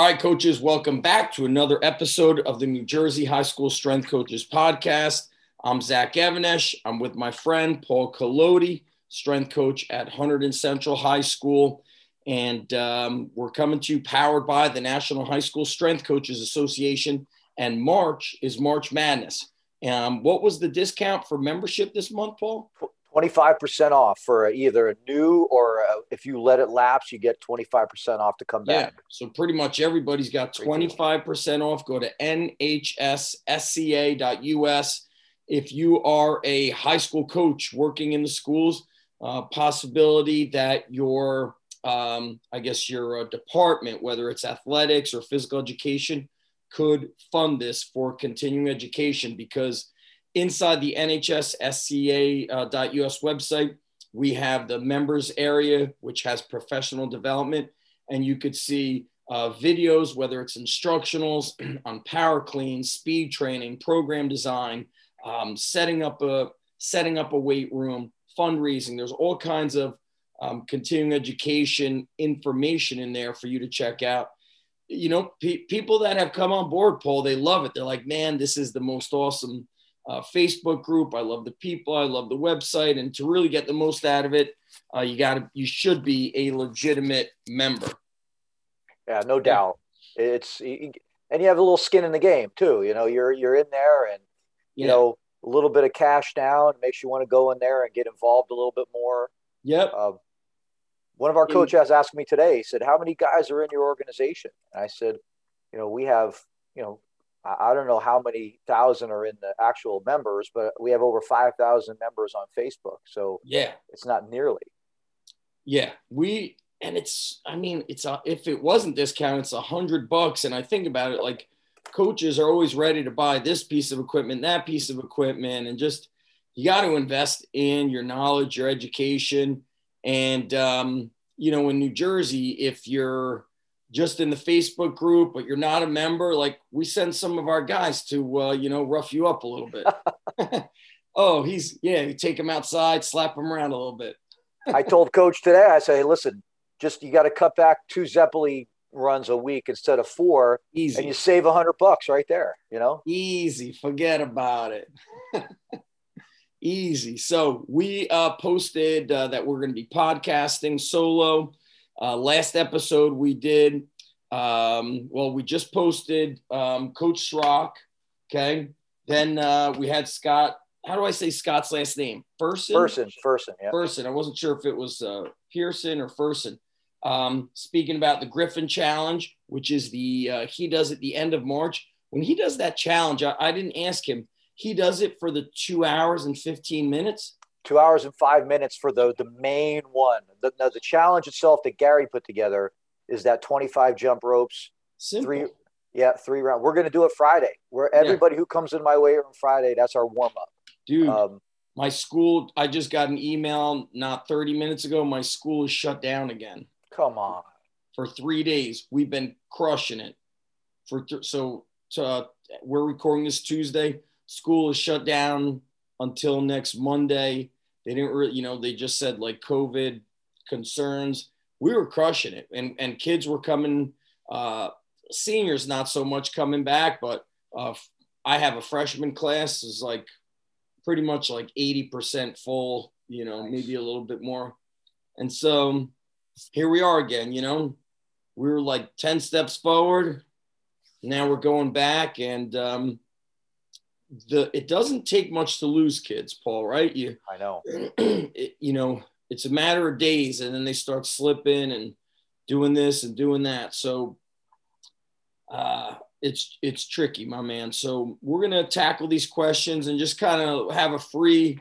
All right, coaches, welcome back to another episode of the New Jersey High School Strength Coaches Podcast. I'm Zach Even-Esh. I'm with my friend Paul Colodi, strength coach at Hunterdon Central High School. And um, we're coming to you powered by the National High School Strength Coaches Association. And March is March Madness. Um, what was the discount for membership this month, Paul? 25% off for either a new or a, if you let it lapse, you get 25% off to come back. Yeah. So pretty much everybody's got 25% off. Go to nhssca.us. If you are a high school coach working in the schools, uh, possibility that your, um, I guess your uh, department, whether it's athletics or physical education, could fund this for continuing education because inside the NHSSCA.us uh, website, we have the members area, which has professional development, and you could see uh, videos, whether it's instructionals on power clean, speed training, program design, um, setting up a setting up a weight room, fundraising. There's all kinds of um, continuing education information in there for you to check out. You know, pe- people that have come on board, Paul, they love it. They're like, man, this is the most awesome uh, Facebook group. I love the people. I love the website. And to really get the most out of it, uh, you got to, you should be a legitimate member. Yeah, no doubt. It's, and you have a little skin in the game too. You know, you're, you're in there and, you yeah. know, a little bit of cash down makes you want to go in there and get involved a little bit more. Yep. Uh, one of our coaches asked me today, he said, how many guys are in your organization? And I said, you know, we have, you know, I don't know how many thousand are in the actual members, but we have over 5,000 members on Facebook. So yeah, it's not nearly. Yeah. We, and it's, I mean, it's, a, if it wasn't discount, it's a hundred bucks. And I think about it, like coaches are always ready to buy this piece of equipment, that piece of equipment, and just, you got to invest in your knowledge, your education. And, um, you know, in New Jersey, if you're, just in the Facebook group, but you're not a member, like we send some of our guys to, uh, you know, rough you up a little bit. oh, he's, yeah, you take him outside, slap him around a little bit. I told coach today, I say, hey, listen, just, you got to cut back two Zeppeli runs a week instead of four. Easy. And you save a hundred bucks right there, you know? Easy. Forget about it. Easy. So we uh, posted uh, that we're going to be podcasting solo uh, last episode we did, um, well, we just posted um, Coach Schrock. Okay. Then uh, we had Scott. How do I say Scott's last name? Ferson? Ferson. Ferson. Yeah. Ferson. I wasn't sure if it was uh, Pearson or Ferson. Um, speaking about the Griffin Challenge, which is the uh, he does at the end of March. When he does that challenge, I, I didn't ask him. He does it for the two hours and 15 minutes two hours and five minutes for the the main one. The, the, the challenge itself that Gary put together is that 25 jump ropes, Simple. three, yeah, three round. We're going to do it Friday. Where everybody yeah. who comes in my way on Friday, that's our warm up. Dude, um, my school. I just got an email not 30 minutes ago. My school is shut down again. Come on. For three days, we've been crushing it. For th- so, so uh, we're recording this Tuesday. School is shut down until next Monday. They didn't really, you know, they just said like COVID concerns. We were crushing it, and and kids were coming. Uh, seniors not so much coming back, but uh, I have a freshman class is like pretty much like 80% full, you know, maybe a little bit more. And so here we are again, you know, we were like 10 steps forward. Now we're going back and um, the it doesn't take much to lose kids, Paul. Right? You, I know. It, you know, it's a matter of days, and then they start slipping and doing this and doing that. So, uh, it's it's tricky, my man. So we're gonna tackle these questions and just kind of have a free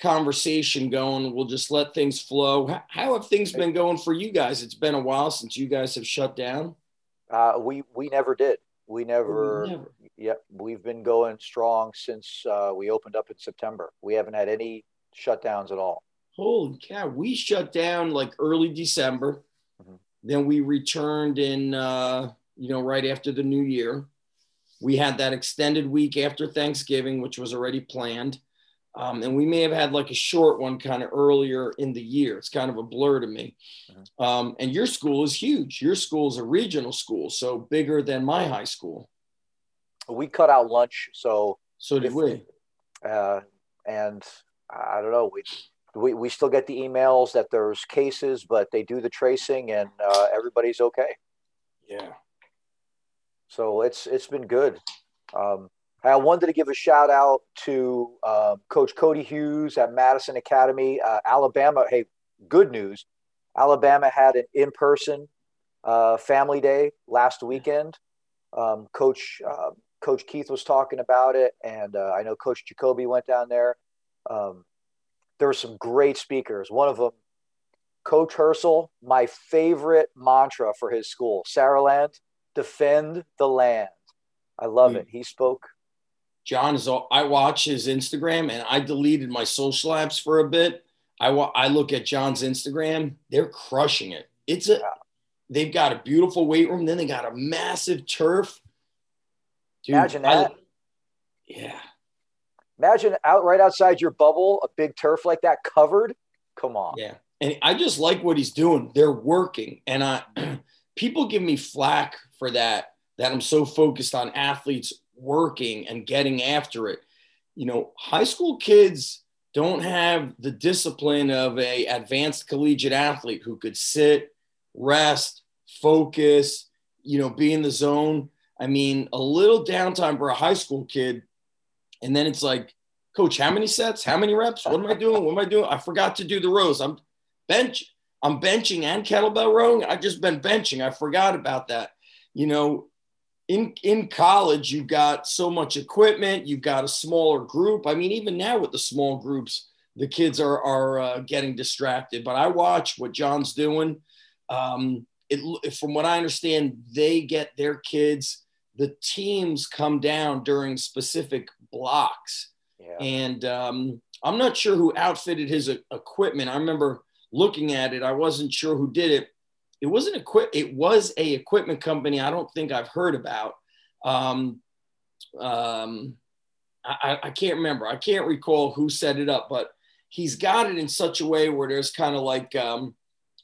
conversation going. We'll just let things flow. How have things been going for you guys? It's been a while since you guys have shut down. Uh, we we never did. We never, oh, never. Yeah, we've been going strong since uh, we opened up in September. We haven't had any shutdowns at all. Holy cow. We shut down like early December. Mm-hmm. Then we returned in, uh, you know, right after the new year. We had that extended week after Thanksgiving, which was already planned. Um, and we may have had like a short one kind of earlier in the year. It's kind of a blur to me. Mm-hmm. Um, and your school is huge. Your school is a regional school, so bigger than my high school. We cut out lunch, so so did if, we. Uh, and I don't know. We, we we still get the emails that there's cases, but they do the tracing, and uh, everybody's okay. Yeah. So it's it's been good. Um, I wanted to give a shout out to uh, Coach Cody Hughes at Madison Academy, uh, Alabama. Hey, good news! Alabama had an in-person uh, family day last weekend. Um, Coach uh, Coach Keith was talking about it, and uh, I know Coach Jacoby went down there. Um, there were some great speakers. One of them, Coach Herschel, my favorite mantra for his school, Saraland, defend the land. I love mm. it. He spoke John is all, I watch his Instagram and I deleted my social apps for a bit. I I look at John's Instagram. They're crushing it. It's a they've got a beautiful weight room. Then they got a massive turf. Dude, Imagine that. I, yeah. Imagine out right outside your bubble, a big turf like that covered. Come on. Yeah. And I just like what he's doing. They're working. And I people give me flack for that, that I'm so focused on athletes working and getting after it. You know, high school kids don't have the discipline of a advanced collegiate athlete who could sit, rest, focus, you know, be in the zone. I mean, a little downtime for a high school kid. And then it's like, coach, how many sets? How many reps? What am I doing? What am I doing? I forgot to do the rows. I'm bench. I'm benching and kettlebell rowing. I've just been benching. I forgot about that. You know, in in college you've got so much equipment you've got a smaller group i mean even now with the small groups the kids are are uh, getting distracted but i watch what john's doing um, it, from what i understand they get their kids the teams come down during specific blocks yeah. and um, i'm not sure who outfitted his equipment i remember looking at it i wasn't sure who did it it wasn't equip it was a equipment company I don't think I've heard about. Um, um, I, I can't remember. I can't recall who set it up, but he's got it in such a way where there's kind of like um,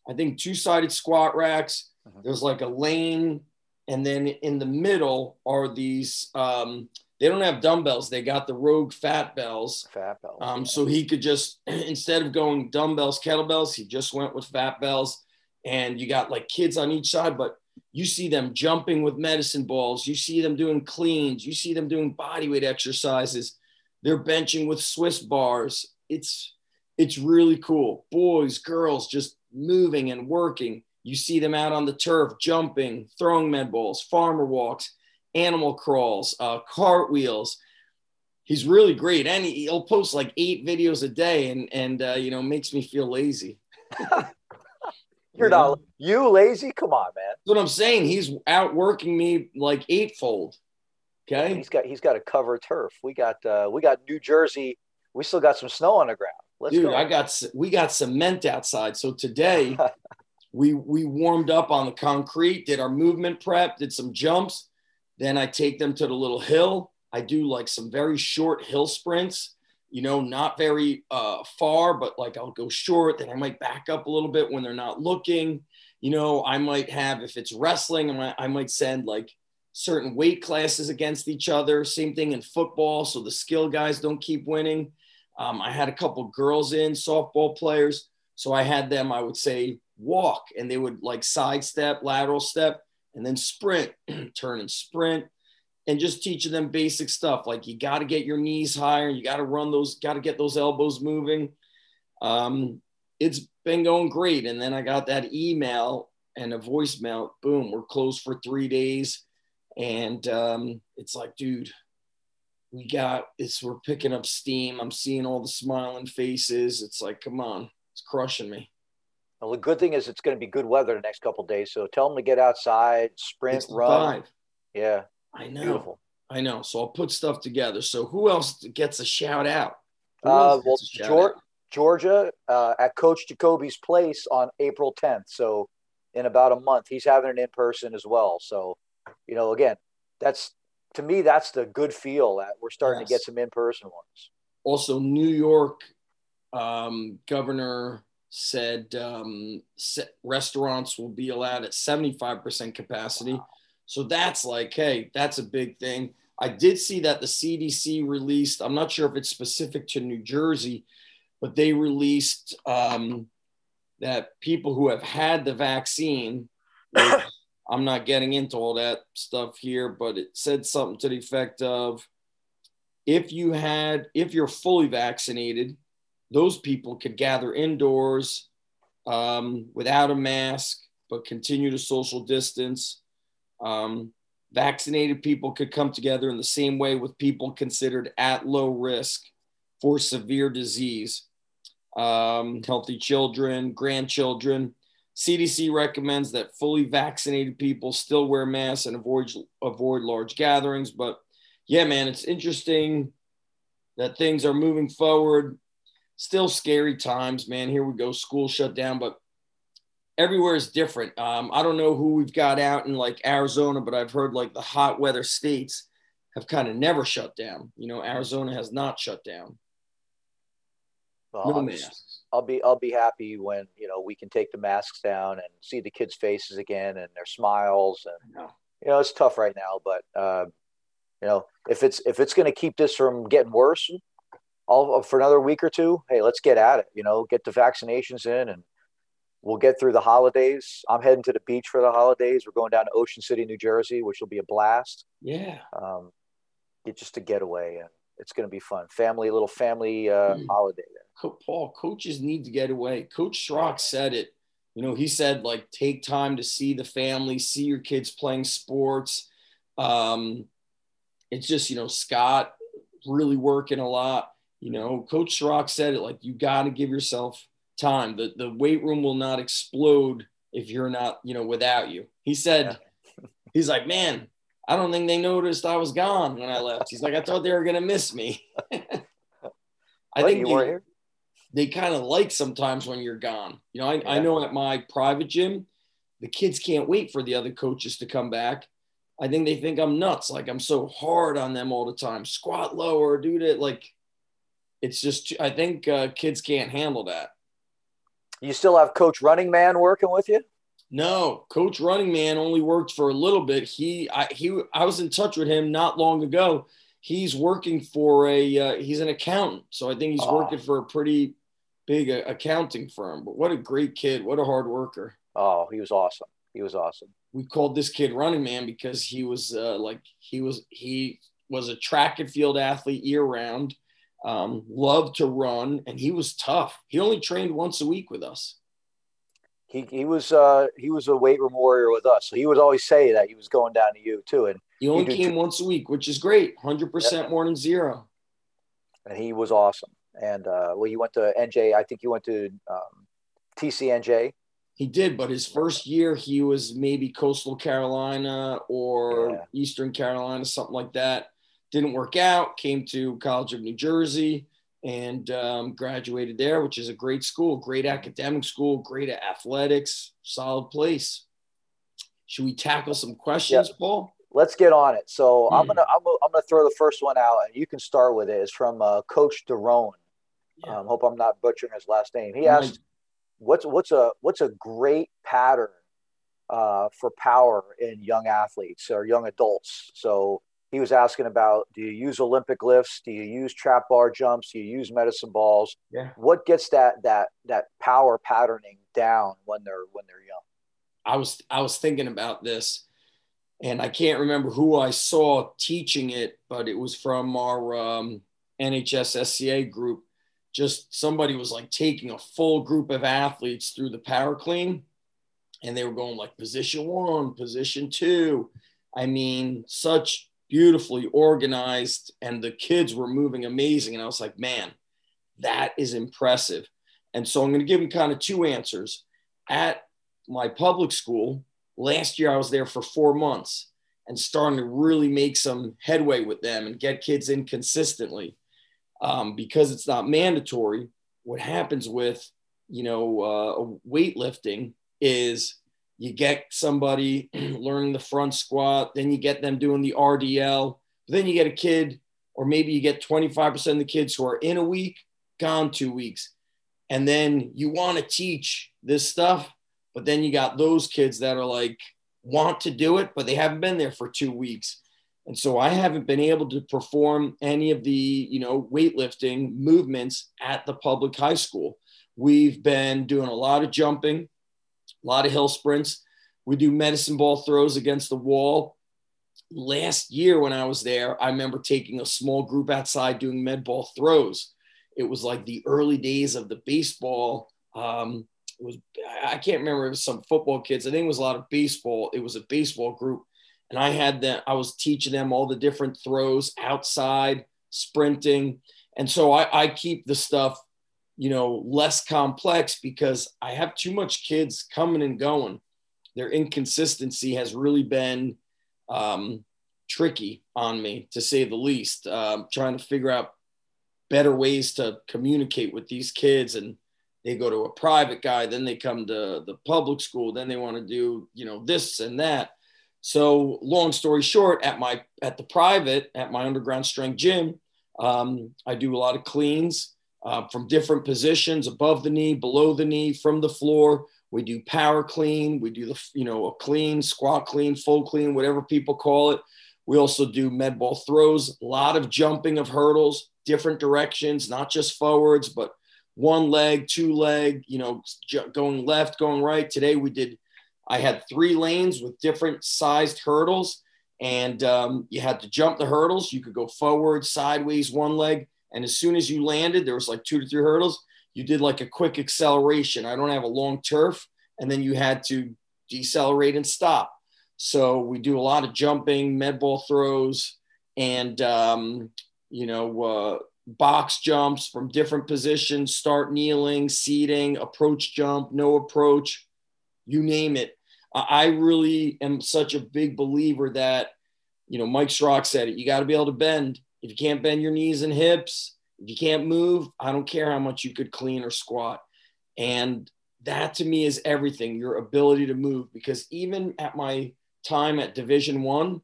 I think two-sided squat racks. Uh-huh. There's like a lane, and then in the middle are these. Um, they don't have dumbbells. They got the Rogue Fat Bells. Fat Bells. Um, yeah. So he could just instead of going dumbbells, kettlebells, he just went with Fat Bells and you got like kids on each side, but you see them jumping with medicine balls. You see them doing cleans. You see them doing body weight exercises. They're benching with Swiss bars. It's it's really cool. Boys, girls, just moving and working. You see them out on the turf, jumping, throwing med balls, farmer walks, animal crawls, uh, cartwheels. He's really great, and he, will post like eight videos a day, and and uh, you know makes me feel lazy. You're not you lazy. Come on, man. That's what I'm saying. He's outworking me like eightfold. Okay. He's got he's got a cover turf. We got uh we got New Jersey. We still got some snow on the ground. Let's Dude, go. I got we got cement outside. So today we we warmed up on the concrete, did our movement prep, did some jumps. Then I take them to the little hill. I do like some very short hill sprints you know, not very uh, far, but like I'll go short, then I might back up a little bit when they're not looking. You know, I might have, if it's wrestling, I might, send like certain weight classes against each other. Same thing in football. So the skill guys don't keep winning. Um, I had a couple girls in, softball players. So I had them, I would say, walk and they would like sidestep, lateral step, and then sprint, turn and sprint and just teaching them basic stuff like you got to get your knees higher, you got to run those, got to get those elbows moving. Um, it's been going great. And then I got that email and a voicemail. Boom, we're closed for three days, and um, it's like, dude, we got it's we're picking up steam. I'm seeing all the smiling faces. It's like, come on, it's crushing me. Well, the good thing is it's going to be good weather the next couple days. So tell them to get outside, sprint, run. Five. Yeah, I know. Beautiful. I know. So I'll put stuff together. So who else gets a shout out? Uh, well, Georgia, Georgia uh, at Coach Jacoby's place on April 10th. So in about a month, he's having an in person as well. So, you know, again, that's to me, that's the good feel that we're starting yes. to get some in person ones. also, New York um, governor said um, restaurants will be allowed at 75% capacity. Wow. So that's like, hey, that's a big thing. I did see that the CDC released, I'm not sure if it's specific to New Jersey, but they released um, that people who have had the vaccine, I'm not getting into all that stuff here, but it said something to the effect of if you had, if you're fully vaccinated, those people could gather indoors um, without a mask, but continue to social distance. Um, vaccinated people could come together in the same way with people considered at low risk for severe disease. Um, healthy children, grandchildren. CDC recommends that fully vaccinated people still wear masks and avoid avoid large gatherings. But yeah, man, it's interesting that things are moving forward. Still scary times, man. Here we go, school shut down, but everywhere is different. Um, I don't know who we've got out in like Arizona, but I've heard like the hot weather states have kind of never shut down. You know, Arizona has not shut down. Well, no masks. I'll be I'll be happy when you know we can take the masks down and see the kids' faces again and their smiles and you know it's tough right now, but uh, you know if it's if it's going to keep this from getting worse, all for another week or two, hey, let's get at it. You know, get the vaccinations in and we'll get through the holidays. I'm heading to the beach for the holidays. We're going down to Ocean City, New Jersey, which will be a blast. Yeah. Um, get just a getaway, and it's going to be fun. Family, little family uh, mm. holiday there. Paul, coaches need to get away. Coach Schrock said it. You know, he said like take time to see the family, see your kids playing sports. Um, it's just you know Scott really working a lot. You know, Coach Schrock said it like you got to give yourself time. The the weight room will not explode if you're not, you know, without you. He said, yeah. he's like, man, I don't think they noticed I was gone when I left. He's like, I thought they were gonna miss me. I think they, they kind of like sometimes when you're gone. You know, I, yeah. I know at my private gym, the kids can't wait for the other coaches to come back. I think they think I'm nuts. Like I'm so hard on them all the time. Squat lower, do that. Like it's just, I think uh, kids can't handle that. You still have Coach Running Man working with you? No, Coach Running Man only worked for a little bit. He, I, he, I was in touch with him not long ago. He's working for a, uh, he's an accountant, so I think he's oh. working for a pretty big uh, accounting firm. But what a great kid! What a hard worker. Oh, he was awesome. He was awesome. We called this kid Running Man because he was uh, like he was he was a track and field athlete year round um, loved to run, and he was tough. He only trained once a week with us. He, he was uh, he was a weight room warrior with us, so he would always say that he was going down to you too. And he only came once a week, which is great, hundred yeah. percent more than zero. And he was awesome. And uh, well, you went to NJ. I think you went to um, TCNJ. He did, but his first year he was maybe Coastal Carolina or yeah. Eastern Carolina, something like that didn't work out, came to College of New Jersey and um, graduated there, which is a great school, great academic school, great athletics, solid place. Should we tackle some questions, yeah. Paul? Let's get on it. So hmm. I'm gonna I'm gonna, I'm gonna throw the first one out, and you can start with it. It's from uh, Coach Derone. Yeah. Um, hope I'm not butchering his last name. He asked, "What's what's a what's a great pattern uh, for power in young athletes or young adults?" So he was asking about do you use olympic lifts? Do you use trap bar jumps? Do you use medicine balls? Yeah. What gets that that that power patterning down when they're when they're young? I was i was thinking about this and i can't remember who i saw teaching it but it was from our um, nhssca group. Just somebody was like taking a full group of athletes through the power clean and they were going like position one position two. I mean such beautifully organized, and the kids were moving amazing. And I was like, man, that is impressive. And so I'm going to give them kind of two answers. At my public school, last year I was there for four months and starting to really make some headway with them and get kids in consistently. Um, because it's not mandatory, what happens with, you know, uh, weightlifting is you get somebody learning the front squat, then you get them doing the RDL, then you get a kid or maybe you get 25% of the kids who are in a week, gone two weeks. And then you want to teach this stuff, but then you got those kids that are like, want to do it, but they haven't been there for two weeks. And so I haven't been able to perform any of the, you know, weightlifting movements at the public high school. We've been doing a lot of jumping, a lot of hill sprints. We do medicine ball throws against the wall. Last year, when I was there, I remember taking a small group outside doing med ball throws. It was like the early days of the baseball. Um, it was I can't remember. It was some football kids. I think it was a lot of baseball. It was a baseball group, and I had them. I was teaching them all the different throws outside, sprinting, and so I, I keep the stuff, you know, less complex because I have too much kids coming and going. Their inconsistency has really been um, tricky on me, to say the least. Um, trying to figure out better ways to communicate with these kids and they go to a private guy, then they come to the public school, then they want to do, you know, this and that. So long story short, at my at the private, at my underground strength gym, um, I do a lot of cleans uh, from different positions, above the knee, below the knee, from the floor. We do power clean. We do the, you know, a clean, squat clean, full clean, whatever people call it. We also do med ball throws, a lot of jumping of hurdles, different directions, not just forwards, but one leg, two leg, you know, going left, going right. Today we did, I had three lanes with different sized hurdles, and um, you had to jump the hurdles. You could go forward, sideways, one leg. And as soon as you landed, there was like two to three hurdles. You did like a quick acceleration. I don't have a long turf. And then you had to decelerate and stop. So we do a lot of jumping, med ball throws, and, um, you know, uh, box jumps from different positions, start kneeling, seating, approach jump, no approach, you name it. I really am such a big believer that, you know, Mike Schrock said it, you got to be able to bend. If you can't bend your knees and hips, if you can't move, I don't care how much you could clean or squat. And that to me is everything, your ability to move. Because even at my time at Division One,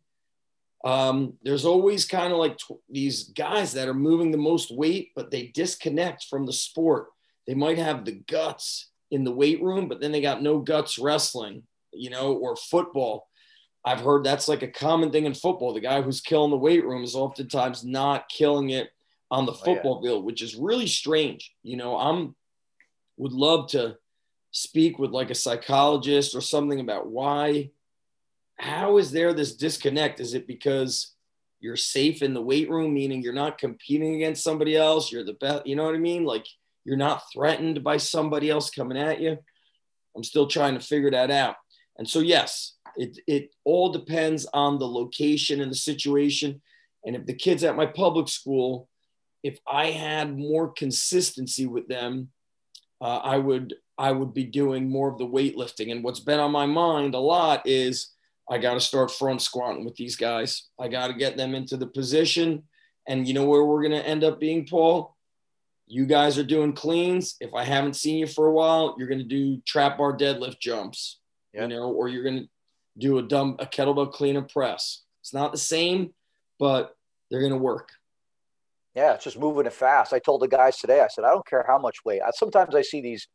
um, there's always kind of like t- these guys that are moving the most weight, but they disconnect from the sport. They might have the guts in the weight room, but then they got no guts wrestling, you know, or football. I've heard that's like a common thing in football. The guy who's killing the weight room is oftentimes not killing it on the football oh, yeah. field, which is really strange. You know, I'm would love to speak with like a psychologist or something about why how is there this disconnect? Is it because you're safe in the weight room, meaning you're not competing against somebody else? You're the best, you know what I mean? Like you're not threatened by somebody else coming at you. I'm still trying to figure that out. And so, yes, it, it all depends on the location and the situation. And if the kids at my public school, if I had more consistency with them, uh, I would I would be doing more of the weightlifting. And what's been on my mind a lot is I got to start front squatting with these guys. I got to get them into the position. And you know where we're going to end up being, Paul? You guys are doing cleans. If I haven't seen you for a while, you're going to do trap bar deadlift jumps, you know, or you're going to do a dumb, a kettlebell clean and press. It's not the same, but they're going to work. Yeah, it's just moving it fast. I told the guys today, I said, I don't care how much weight. I, sometimes I see these,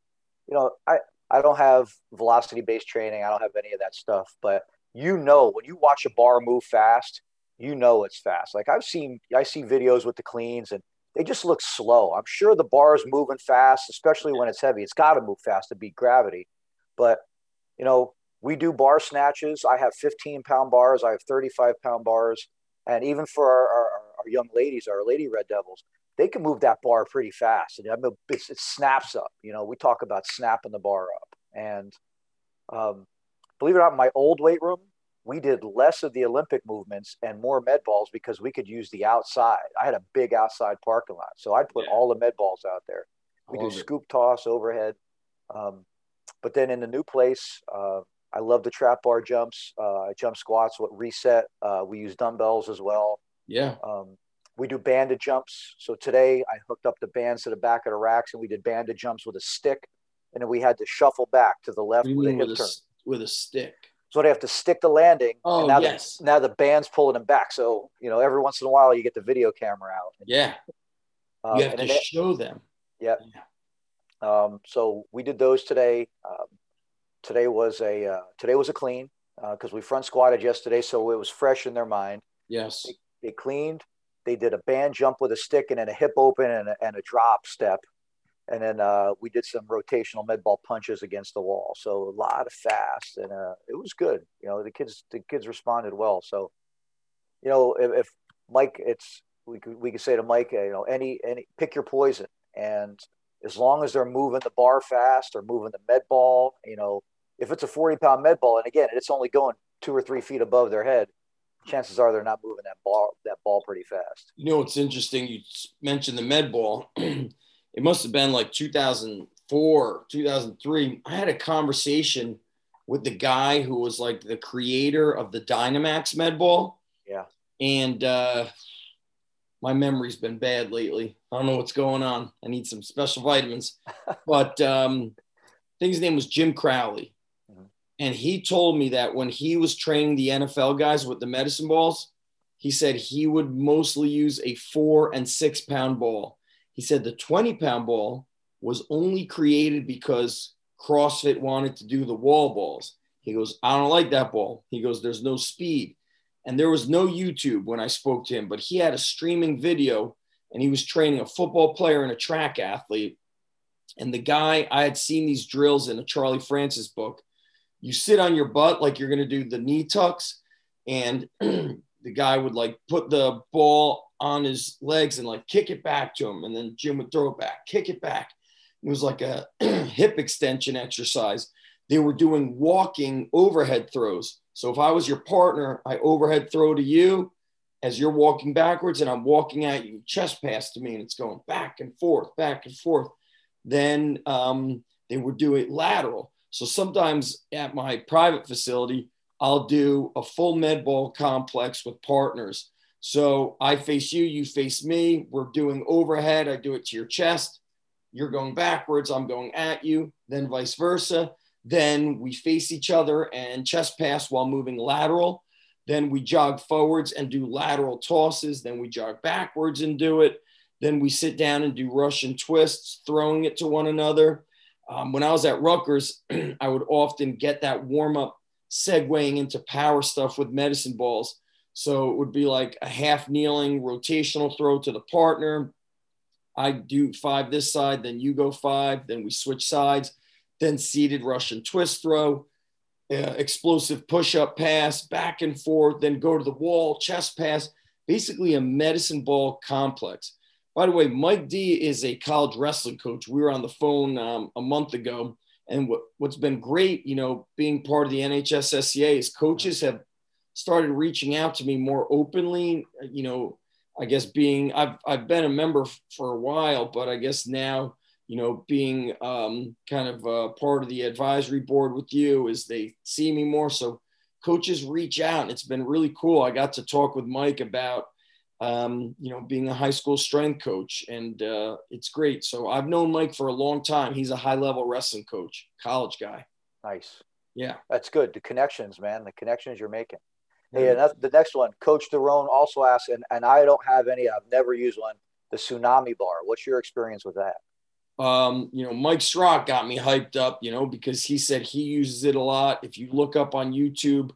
you know, I, I don't have velocity based training. I don't have any of that stuff, but you know when you watch a bar move fast, you know it's fast. Like I've seen, I see videos with the cleans and they just look slow. I'm sure the bar is moving fast, especially when it's heavy. It's got to move fast to beat gravity. But you know, we do bar snatches. I have 15 pound bars. I have 35 pound bars, and even for our, our, our young ladies, our lady red devils, they can move that bar pretty fast. And I mean, it snaps up. You know, we talk about snapping the bar up, and um, believe it or not, my old weight room, we did less of the Olympic movements and more med balls because we could use the outside. I had a big outside parking lot, so I'd put yeah. all the med balls out there. We do scoop it. toss, overhead. Um, but then in the new place, uh, I love the trap bar jumps, uh, jump squats, what reset. Uh, we use dumbbells as well. Yeah. Um, we do banded jumps. So today I hooked up the bands to the back of the racks and we did banded jumps with a stick. And then we had to shuffle back to the left with a hip with turn with a stick. so they have to stick the landing. Oh, and now yes. The, now the band's pulling them back. So, you know, every once in a while you get the video camera out. Yeah. Um, you have and to then- show them. yeah. Um, so we did those today. Um, today was a uh, today was a clean because we front squatted yesterday, so it was fresh in their mind. Yes. They cleaned. They did a band jump with a stick and then a hip open and a, and a drop step, and then uh, we did some rotational med ball punches against the wall. So a lot of fast, and uh, it was good. You know, the kids the kids responded well. So, you know, if, if Mike, it's we could we could say to Mike, uh, you know, any any pick your poison, and as long as they're moving the bar fast or moving the med ball, you know, if it's a 40 pound med ball, and again, it's only going two or three feet above their head, chances are they're not moving that ball, that ball pretty fast. You know, it's interesting. You mentioned the med ball. it must have been like 2004, 2003. I had a conversation with the guy who was like the creator of the Dynamax med ball. Yeah. And uh, my memory's been bad lately. I don't know what's going on. I need some special vitamins. but um, I think his name was Jim Crowley. Mhm. And he told me that when he was training the NFL guys with the medicine balls, he said he would mostly use a four and six pound ball. He said the 20 pound ball was only created because CrossFit wanted to do the wall balls. He goes, I don't like that ball. He goes, there's no speed. And there was no YouTube when I spoke to him, but he had a streaming video and he was training a football player and a track athlete. And the guy, I had seen these drills in a Charlie Francis book. You sit on your butt like you're going to do the knee tucks, and the guy would like put the ball on his legs and like kick it back to him. And then Jim would throw it back, kick it back. It was like a hip extension exercise. They were doing walking overhead throws. So if I was your partner, I overhead throw to you as you're walking backwards and I'm walking at you, chest pass to me, and it's going back and forth, back and forth. Then um, they would do it lateral. So sometimes at my private facility, I'll do a full med ball complex with partners. So I face you, you face me. We're doing overhead. I do it to your chest. You're going backwards. I'm going at you, then vice versa. Then we face each other and chest pass while moving lateral. Then we jog forwards and do lateral tosses. Then we jog backwards and do it. Then we sit down and do Russian twists, throwing it to one another. Um, when I was at Rutgers, I would often get that warm up segueing into power stuff with medicine balls. So it would be like a half kneeling rotational throw to the partner. I do five this side, then you go five, then we switch sides, then seated Russian twist throw, uh, explosive push up pass, back and forth, then go to the wall, chest pass, basically a medicine ball complex. By the way, Mike D is a college wrestling coach. We were on the phone um, a month ago. And what, what's been great, you know, being part of the NHSSCA is coaches have started reaching out to me more openly, you know, I guess being, I've, I've been a member for a while, but I guess now, you know, being um, kind of uh, part of the advisory board with you is they see me more. So coaches reach out and it's been really cool. I got to talk with Mike about, um, you know, being a high school strength coach, and uh, it's great. So I've known Mike for a long time. He's a high level wrestling coach, college guy. Nice. Yeah. That's good. The connections, man, the connections you're making. Hey, and the next one. Coach Derone also asked, and, and I don't have any, I've never used one, the tsunami bar. What's your experience with that? Um, you know, Mike Strock got me hyped up, you know, because he said he uses it a lot. If you look up on YouTube,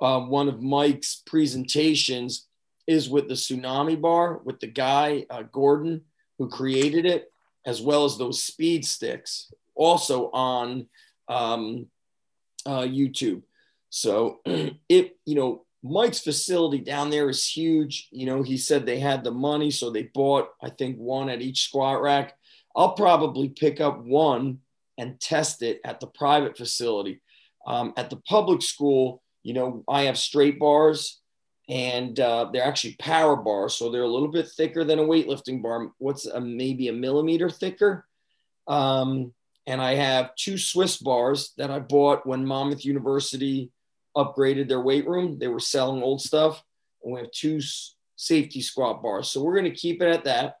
uh, one of Mike's presentations is with the tsunami bar with the guy, uh, Gordon, who created it, as well as those speed sticks, also on um, uh, YouTube. So it, you know, Mike's facility down there is huge. You know, he said they had the money, so they bought, I think, one at each squat rack. I'll probably pick up one and test it at the private facility. Um, at the public school, you know, I have straight bars and uh, they're actually power bars. So they're a little bit thicker than a weightlifting bar. What's a, maybe a millimeter thicker? Um, and I have two Swiss bars that I bought when Monmouth University upgraded their weight room. They were selling old stuff. And we have two safety squat bars. So we're going to keep it at that.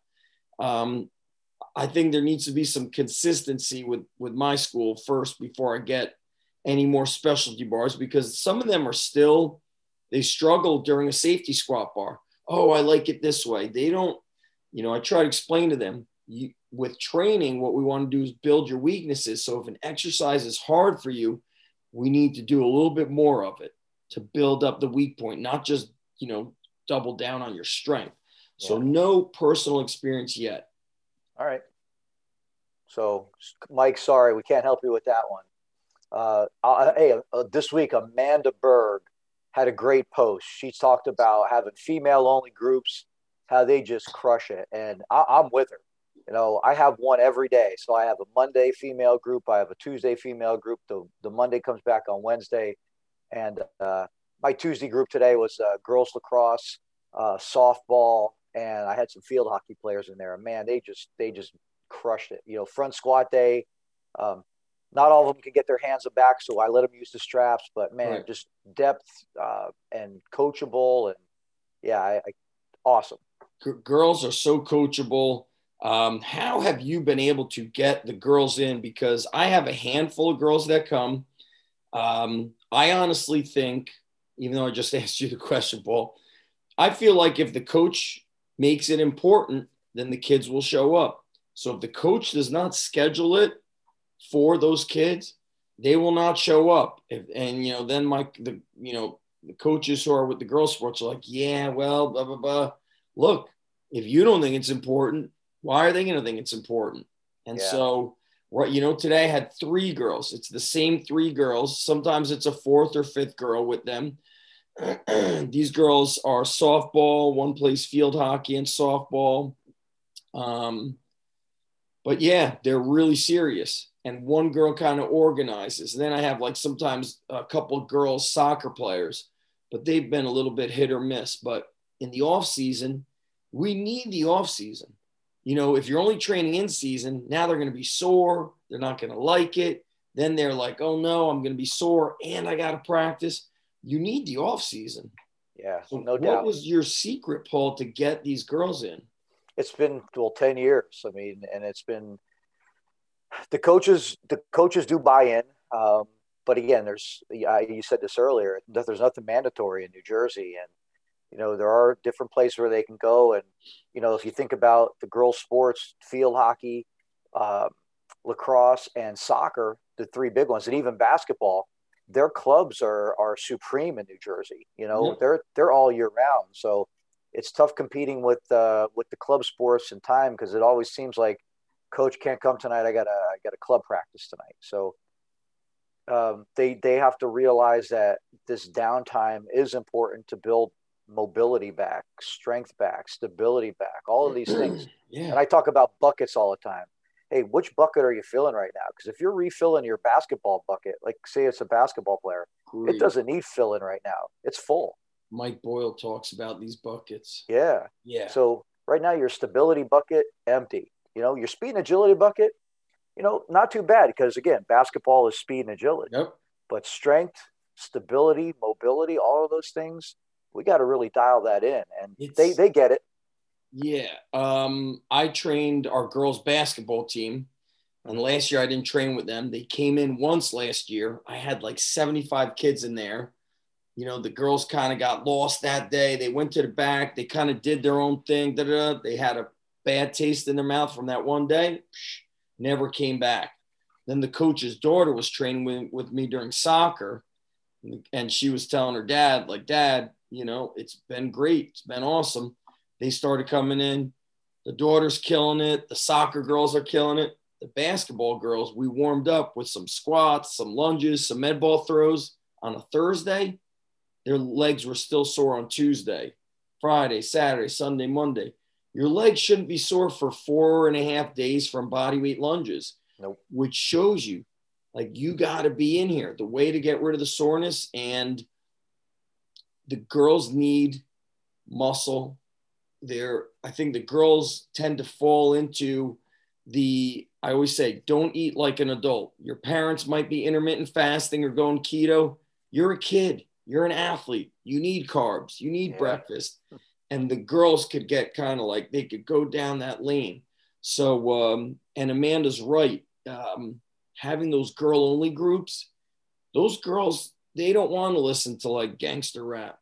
Um, I think there needs to be some consistency with with my school first before I get any more specialty bars because some of them are still they struggle during a safety squat bar. Oh, I like it this way. They don't, you know, I try to explain to them you, with training, what we want to do is build your weaknesses. So if an exercise is hard for you, we need to do a little bit more of it to build up the weak point, not just, you know, double down on your strength. Yeah. So no personal experience yet. All right. So Mike, sorry, we can't help you with that one. Uh, uh, hey, uh, this week, Amanda Berg had a great post. She talked about having female only groups, how they just crush it. And I, I'm with her. You know, I have one every day. So I have a Monday female group, I have a Tuesday female group. The, the Monday comes back on Wednesday. And uh, my Tuesday group today was uh, girls lacrosse, uh, softball, and I had some field hockey players in there. And man, they just they just crushed it. You know, front squat day. Um, not all of them can get their hands back, so I let them use the straps. But man, right. just depth uh, and coachable, and yeah, I, I, awesome. G- girls are so coachable. Um, how have you been able to get the girls in? Because I have a handful of girls that come. Um, I honestly think, even though I just asked you the question, Paul, I feel like if the coach makes it important, then the kids will show up. So if the coach does not schedule it for those kids, they will not show up. If, and you know, then my the you know the coaches who are with the girls sports are like, yeah, well, blah blah blah. Look, if you don't think it's important, why are they going to think it's important? And yeah. so, right, you know, today I had three girls. It's the same three girls. Sometimes it's a fourth or fifth girl with them. These girls are softball. One plays field hockey and softball. Um, but yeah, they're really serious. And one girl kind of organizes. And then I have like sometimes a couple girls soccer players, but they've been a little bit hit or miss. But in the off season, we need the off season. You know, if you're only training in season, now they're going to be sore. They're not going to like it. Then they're like, oh no, I'm going to be sore and I got to practice. You need the off season. Yeah, so no what doubt. What was your secret, Paul, to get these girls in? It's been well 10 years i mean and it's been the coaches the coaches do buy in um, but again there's you said this earlier that there's nothing mandatory in new jersey and you know there are different places where they can go and you know if you think about the girls sports field hockey uh, lacrosse and soccer the three big ones and even basketball their clubs are are supreme in new jersey you know yeah. they're they're all year round so it's tough competing with uh, with the club sports and time because it always seems like coach can't come tonight. I got a I got a club practice tonight. So um, they they have to realize that this downtime is important to build mobility back, strength back, stability back, all of these things. yeah. And I talk about buckets all the time. Hey, which bucket are you filling right now? Because if you're refilling your basketball bucket, like say it's a basketball player, Great. it doesn't need filling right now. It's full. Mike Boyle talks about these buckets. Yeah. Yeah. So right now your stability bucket empty. You know, your speed and agility bucket, you know, not too bad because again, basketball is speed and agility. Yep. But strength, stability, mobility, all of those things, we got to really dial that in, and it's, they they get it. Yeah. Um, I trained our girls basketball team, and last year I didn't train with them. They came in once last year. I had like 75 kids in there you know, the girls kind of got lost that day. They went to the back. They kind of did their own thing. Da-da-da. They had a bad taste in their mouth from that one day. Never came back. Then the coach's daughter was training with, with me during soccer. And she was telling her dad, like, Dad, you know, it's been great. It's been awesome. They started coming in. The daughter's killing it. The soccer girls are killing it. The basketball girls, we warmed up with some squats, some lunges, some med ball throws on a Thursday their legs were still sore on Tuesday, Friday, Saturday, Sunday, Monday. Your legs shouldn't be sore for four and a half days from body weight lunges, nope. which shows you like you got to be in here. The way to get rid of the soreness and the girls need muscle. There, I think the girls tend to fall into the I always say, don't eat like an adult. Your parents might be intermittent fasting or going keto. You're a kid you're an athlete. You need carbs. You need yeah. breakfast. And the girls could get kind of like they could go down that lane. So, um, and Amanda's right. Um, having those girl only groups, those girls, they don't want to listen to like gangster rap,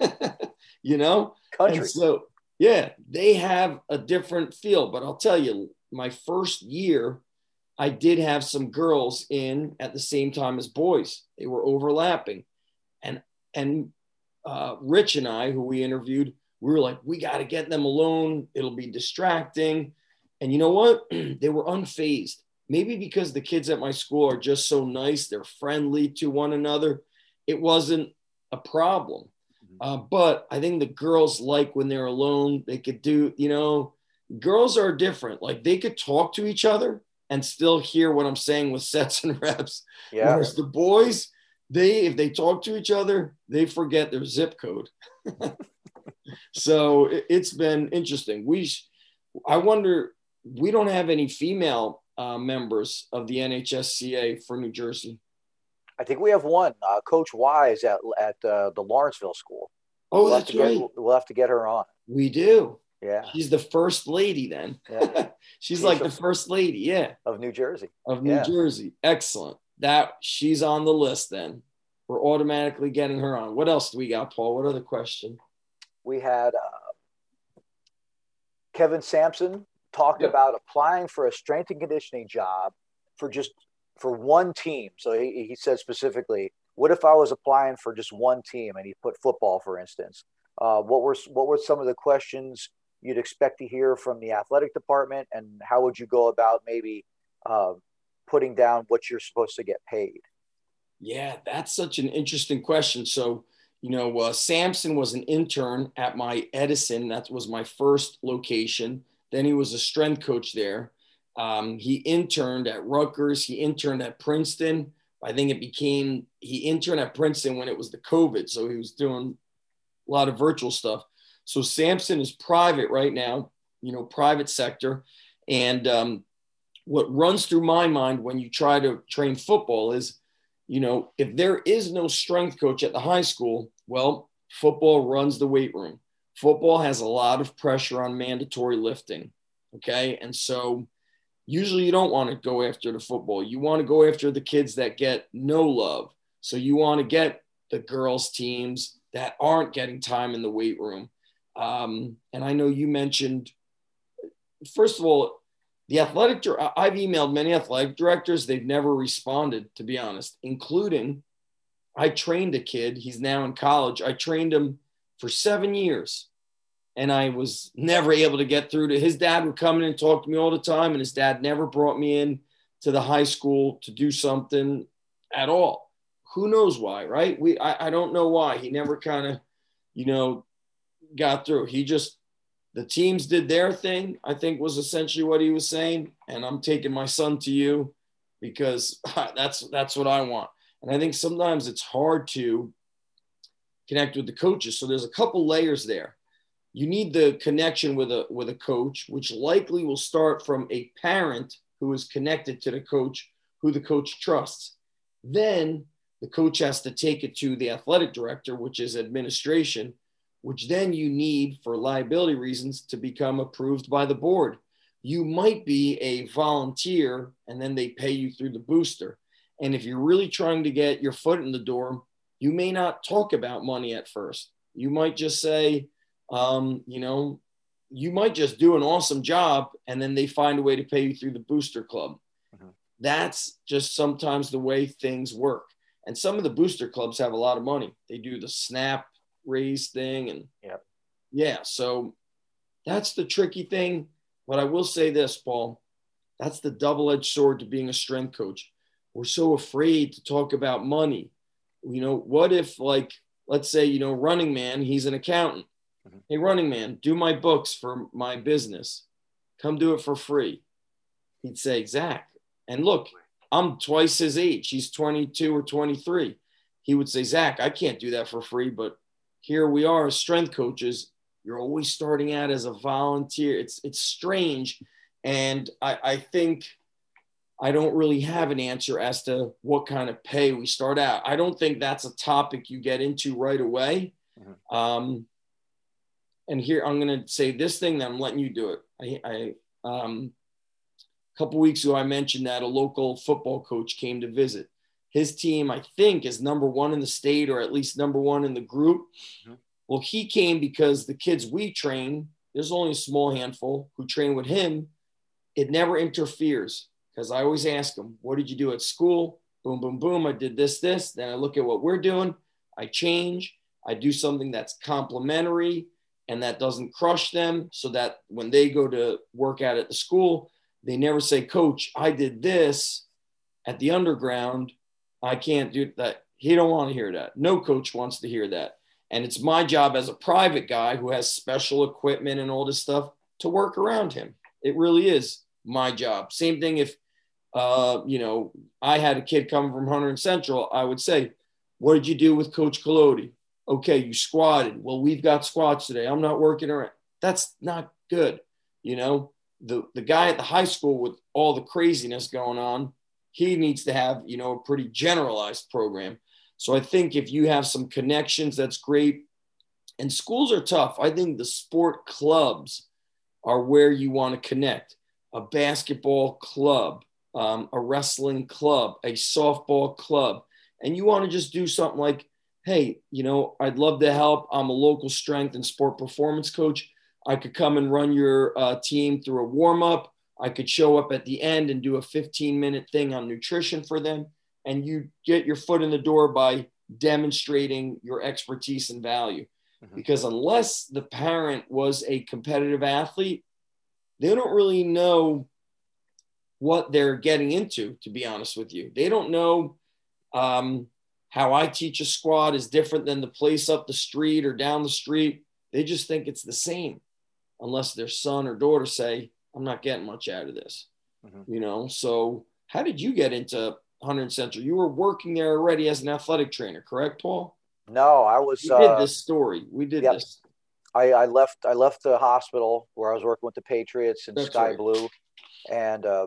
you know? Country. And so, yeah, they have a different feel. But I'll tell you, my first year, I did have some girls in at the same time as boys. They were overlapping. And, uh, Rich and I, who we interviewed, we were like, we got to get them alone. It'll be distracting. And you know what? they were unfazed. Maybe because the kids at my school are just so nice, they're friendly to one another. It wasn't a problem. Mm-hmm. Uh, but I think the girls like when they're alone, they could do, you know, girls are different. Like they could talk to each other and still hear what I'm saying with sets and reps. Yeah. Whereas the boys, they if they talk to each other, they forget their zip code. so it, has been interesting. We, I wonder, we don't have any female uh, members of the NHSSCA for New Jersey. I think we have one, uh, Coach Wise at at uh, the Lawrenceville School. Oh, we'll that's right. Get, we'll have to get her on. We do. Yeah. She's the first lady then. Yeah. she's, she's like the first lady. Yeah. Of New Jersey. Of New yeah. Jersey. Excellent. That she's on the list then. We're automatically getting her on. What else do we got, Paul? What other question? We had uh, Kevin Sampson talked yep. about applying for a strength and conditioning job for just for one team. So he, he said specifically, what if I was applying for just one team and he put football, for instance? Uh, what were what were some of the questions you'd expect to hear from the athletic department, and how would you go about maybe uh, putting down what you're supposed to get paid? Yeah, that's such an interesting question. So, you know, uh, Sampson was an intern at my Edison. That was my first location. Then he was a strength coach there. Um, he interned at Rutgers. He interned at Princeton. I think it became he interned at Princeton when it was the COVID, so he was doing a lot of virtual stuff. So Sampson is private right now, you know, private sector, and um, what runs through my mind when you try to train football is, you know, if there is no strength coach at the high school, well, football runs the weight room football has a lot of pressure on mandatory lifting. Okay. And so usually you don't want to go after the football. You want to go after the kids that get no love. So you want to get the girls' teams that aren't getting time in the weight room. Um, and I know you mentioned, first of all, the athletic, I've emailed many athletic directors. They've never responded, to be honest, including I trained a kid. He's now in college. I trained him for seven years. And I was never able to get through to his dad would come in and talk to me all the time. And his dad never brought me in to the high school to do something at all. Who knows why, right? We I, I don't know why. He never kind of, you know, got through. He just the teams did their thing, I think was essentially what he was saying. And I'm taking my son to you because that's that's what I want. And I think sometimes it's hard to connect with the coaches. So there's a couple layers there. You need the connection with a with a coach, which likely will start from a parent who is connected to the coach, who the coach trusts. Then the coach has to take it to the athletic director, which is administration, which then you need for liability reasons to become approved by the board. You might be a volunteer and then they pay you through the booster. And if you're really trying to get your foot in the door, you may not talk about money at first. You might just say, um, you know, you might just do an awesome job and then they find a way to pay you through the booster club. Mm-hmm. That's just sometimes the way things work. And some of the booster clubs have a lot of money. They do the snap raise thing and yeah. Yeah, so that's the tricky thing, but I will say this, Paul. That's the double-edged sword to being a strength coach. We're so afraid to talk about money you know, what if like, let's say, you know, running man, he's an accountant. Mm-hmm. Hey, running man, do my books for my business. Come do it for free. He'd say, Zach. And look, I'm twice his age. He's 22 or 23. He would say, Zach, I can't do that for free, but here we are as strength coaches. You're always starting out as a volunteer. It's it's strange. And I, I think I don't really have an answer as to what kind of pay we start out. I don't think that's a topic you get into right away. Mm-hmm. Um, and here I'm going to say this thing that I'm letting you do it. I, I um, a couple weeks ago I mentioned that a local football coach came to visit. His team, I think, is number one in the state or at least number one in the group. Mm-hmm. Well, he came because the kids we train, there's only a small handful who train with him. It never interferes because I always ask them, What did you do at school? Boom, boom, boom. I did this, this. Then I look at what we're doing. I change. I do something that's complementary and that doesn't crush them so that when they go to work out at the school, they never say, Coach, I did this at the underground. I can't do that. He don't want to hear that. No coach wants to hear that. And it's my job as a private guy who has special equipment and all this stuff to work around him. It really is my job. Same thing if, uh, you know, I had a kid coming from Hunter and Central, I would say, what did you do with Coach Colodi? Okay, you squatted. Well, we've got squats today. I'm not working around. That's not good. You know, the, the guy at the high school with all the craziness going on, he needs to have, you know, a pretty generalized program. So I think if you have some connections, that's great. And schools are tough. I think the sport clubs are where you want to connect. A basketball club, um, a wrestling club, a softball club. And you want to just do something like, hey, you know, I'd love to help. I'm a local strength and sport performance coach. I could come and run your uh, team through a warm up. I could show up at the end and do a 15 minute thing on nutrition for them. And you get your foot in the door by demonstrating your expertise and value. Mm-hmm. Because unless the parent was a competitive athlete, they don't really know what they're getting into, to be honest with you. They don't know um, how I teach a squad is different than the place up the street or down the street. They just think it's the same unless their son or daughter say, I'm not getting much out of this. Mm-hmm. You know, so how did you get into Hunter Central? You were working there already as an athletic trainer, correct, Paul? No, I was. We did uh, this story. We did yep. this. I, I, left. I left the hospital where I was working with the Patriots and Sky right. Blue, and uh,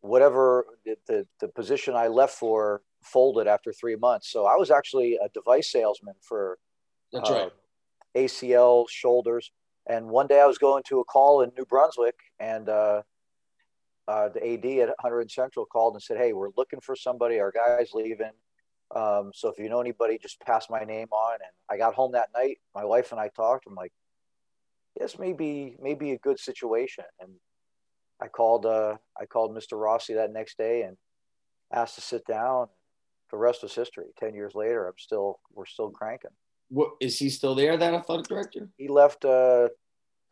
whatever the, the, the position I left for folded after three months. So I was actually a device salesman for. That's uh, right. ACL, shoulders, and one day I was going to a call in New Brunswick, and uh, uh, the AD at Hunter and Central called and said, "Hey, we're looking for somebody. Our guy's leaving. Um, so if you know anybody, just pass my name on." And I got home that night. My wife and I talked. I'm like, "This may be maybe a good situation." And I called uh, I called Mr. Rossi that next day and asked to sit down. The rest was history. Ten years later, I'm still we're still cranking. What is he still there? That athletic director? He left. Uh,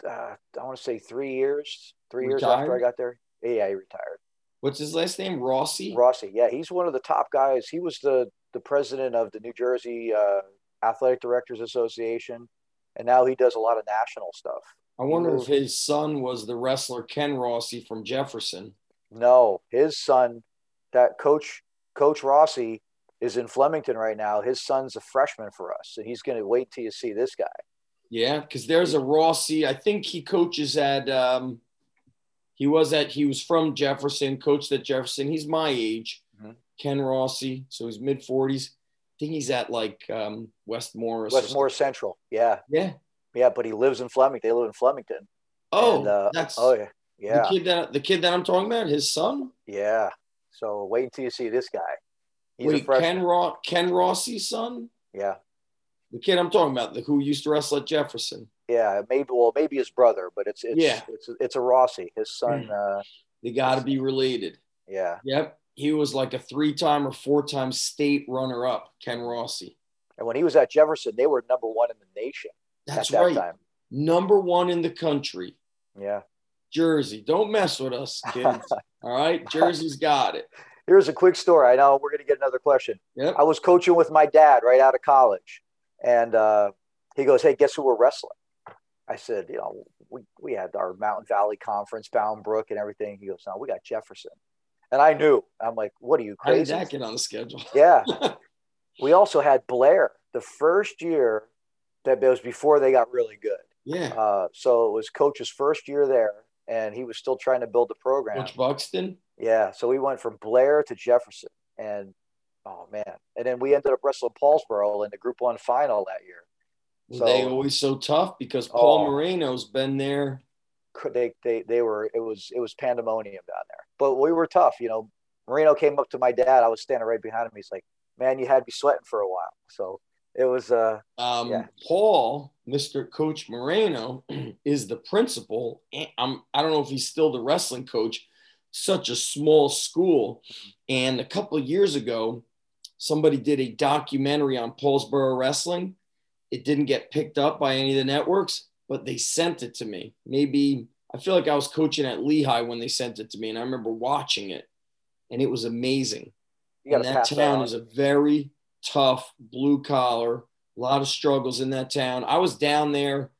uh, I want to say three years. Three retired? years after I got there. Yeah, he retired. What's his last name? Rossi. Rossi. Yeah, he's one of the top guys. He was the the president of the New Jersey uh, Athletic Directors Association, and now he does a lot of national stuff. I wonder if his son was the wrestler Ken Rossi from Jefferson. No, his son, that coach Coach Rossi, is in Flemington right now. His son's a freshman for us, and he's going to wait till you see this guy. Yeah, because there's a Rossi. I think he coaches at. Um, he was at. He was from Jefferson, coached at Jefferson. He's my age, mm-hmm. Ken Rossi. So he's mid forties. I think he's at like um, West Morris. West Morris Central. Yeah. Yeah. Yeah, but he lives in Flemington. They live in Flemington. Oh, and, uh, that's oh yeah, yeah. The kid that the kid that I'm talking about, his son. Yeah. So wait until you see this guy. He's Wait, Ken, Ro- Ken Rossi's son? Yeah. The kid I'm talking about, the who used to wrestle at Jefferson. Yeah, maybe well, maybe his brother, but it's it's yeah. it's it's a Rossi. His son. Hmm. Uh, they got to be related. Yeah. Yep. He was like a three-time or four-time state runner-up, Ken Rossi. And when he was at Jefferson, they were number one in the nation. That's that right. Time. Number one in the country. Yeah. Jersey. Don't mess with us, kids. All right. Jersey's got it here's a quick story. I know we're going to get another question. Yep. I was coaching with my dad right out of college, and uh, he goes, "Hey, guess who we're wrestling?" I said, "You know, we we had our Mountain Valley Conference, Bound Brook, and everything." He goes, "No, we got Jefferson," and I knew. I'm like, "What are you crazy?" How did that get on the schedule? yeah. we also had Blair the first year that was before they got really good. Yeah. Uh, so it was coach's first year there, and he was still trying to build the program. Coach Buxton. Yeah, so we went from Blair to Jefferson, and oh man, and then we ended up wrestling Paulsboro in the Group One final that year. So, they always so tough because Paul oh, Moreno's been there. They, they they were it was it was pandemonium down there, but we were tough. You know, Marino came up to my dad. I was standing right behind him. He's like, "Man, you had me sweating for a while." So it was. Uh, um, yeah. Paul, Mr. Coach Moreno, is the principal. I'm. I don't know if he's still the wrestling coach. Such a small school, and a couple of years ago, somebody did a documentary on Paulsboro wrestling. It didn't get picked up by any of the networks, but they sent it to me. Maybe I feel like I was coaching at Lehigh when they sent it to me, and I remember watching it, and it was amazing. And that town is a very tough blue collar, a lot of struggles in that town. I was down there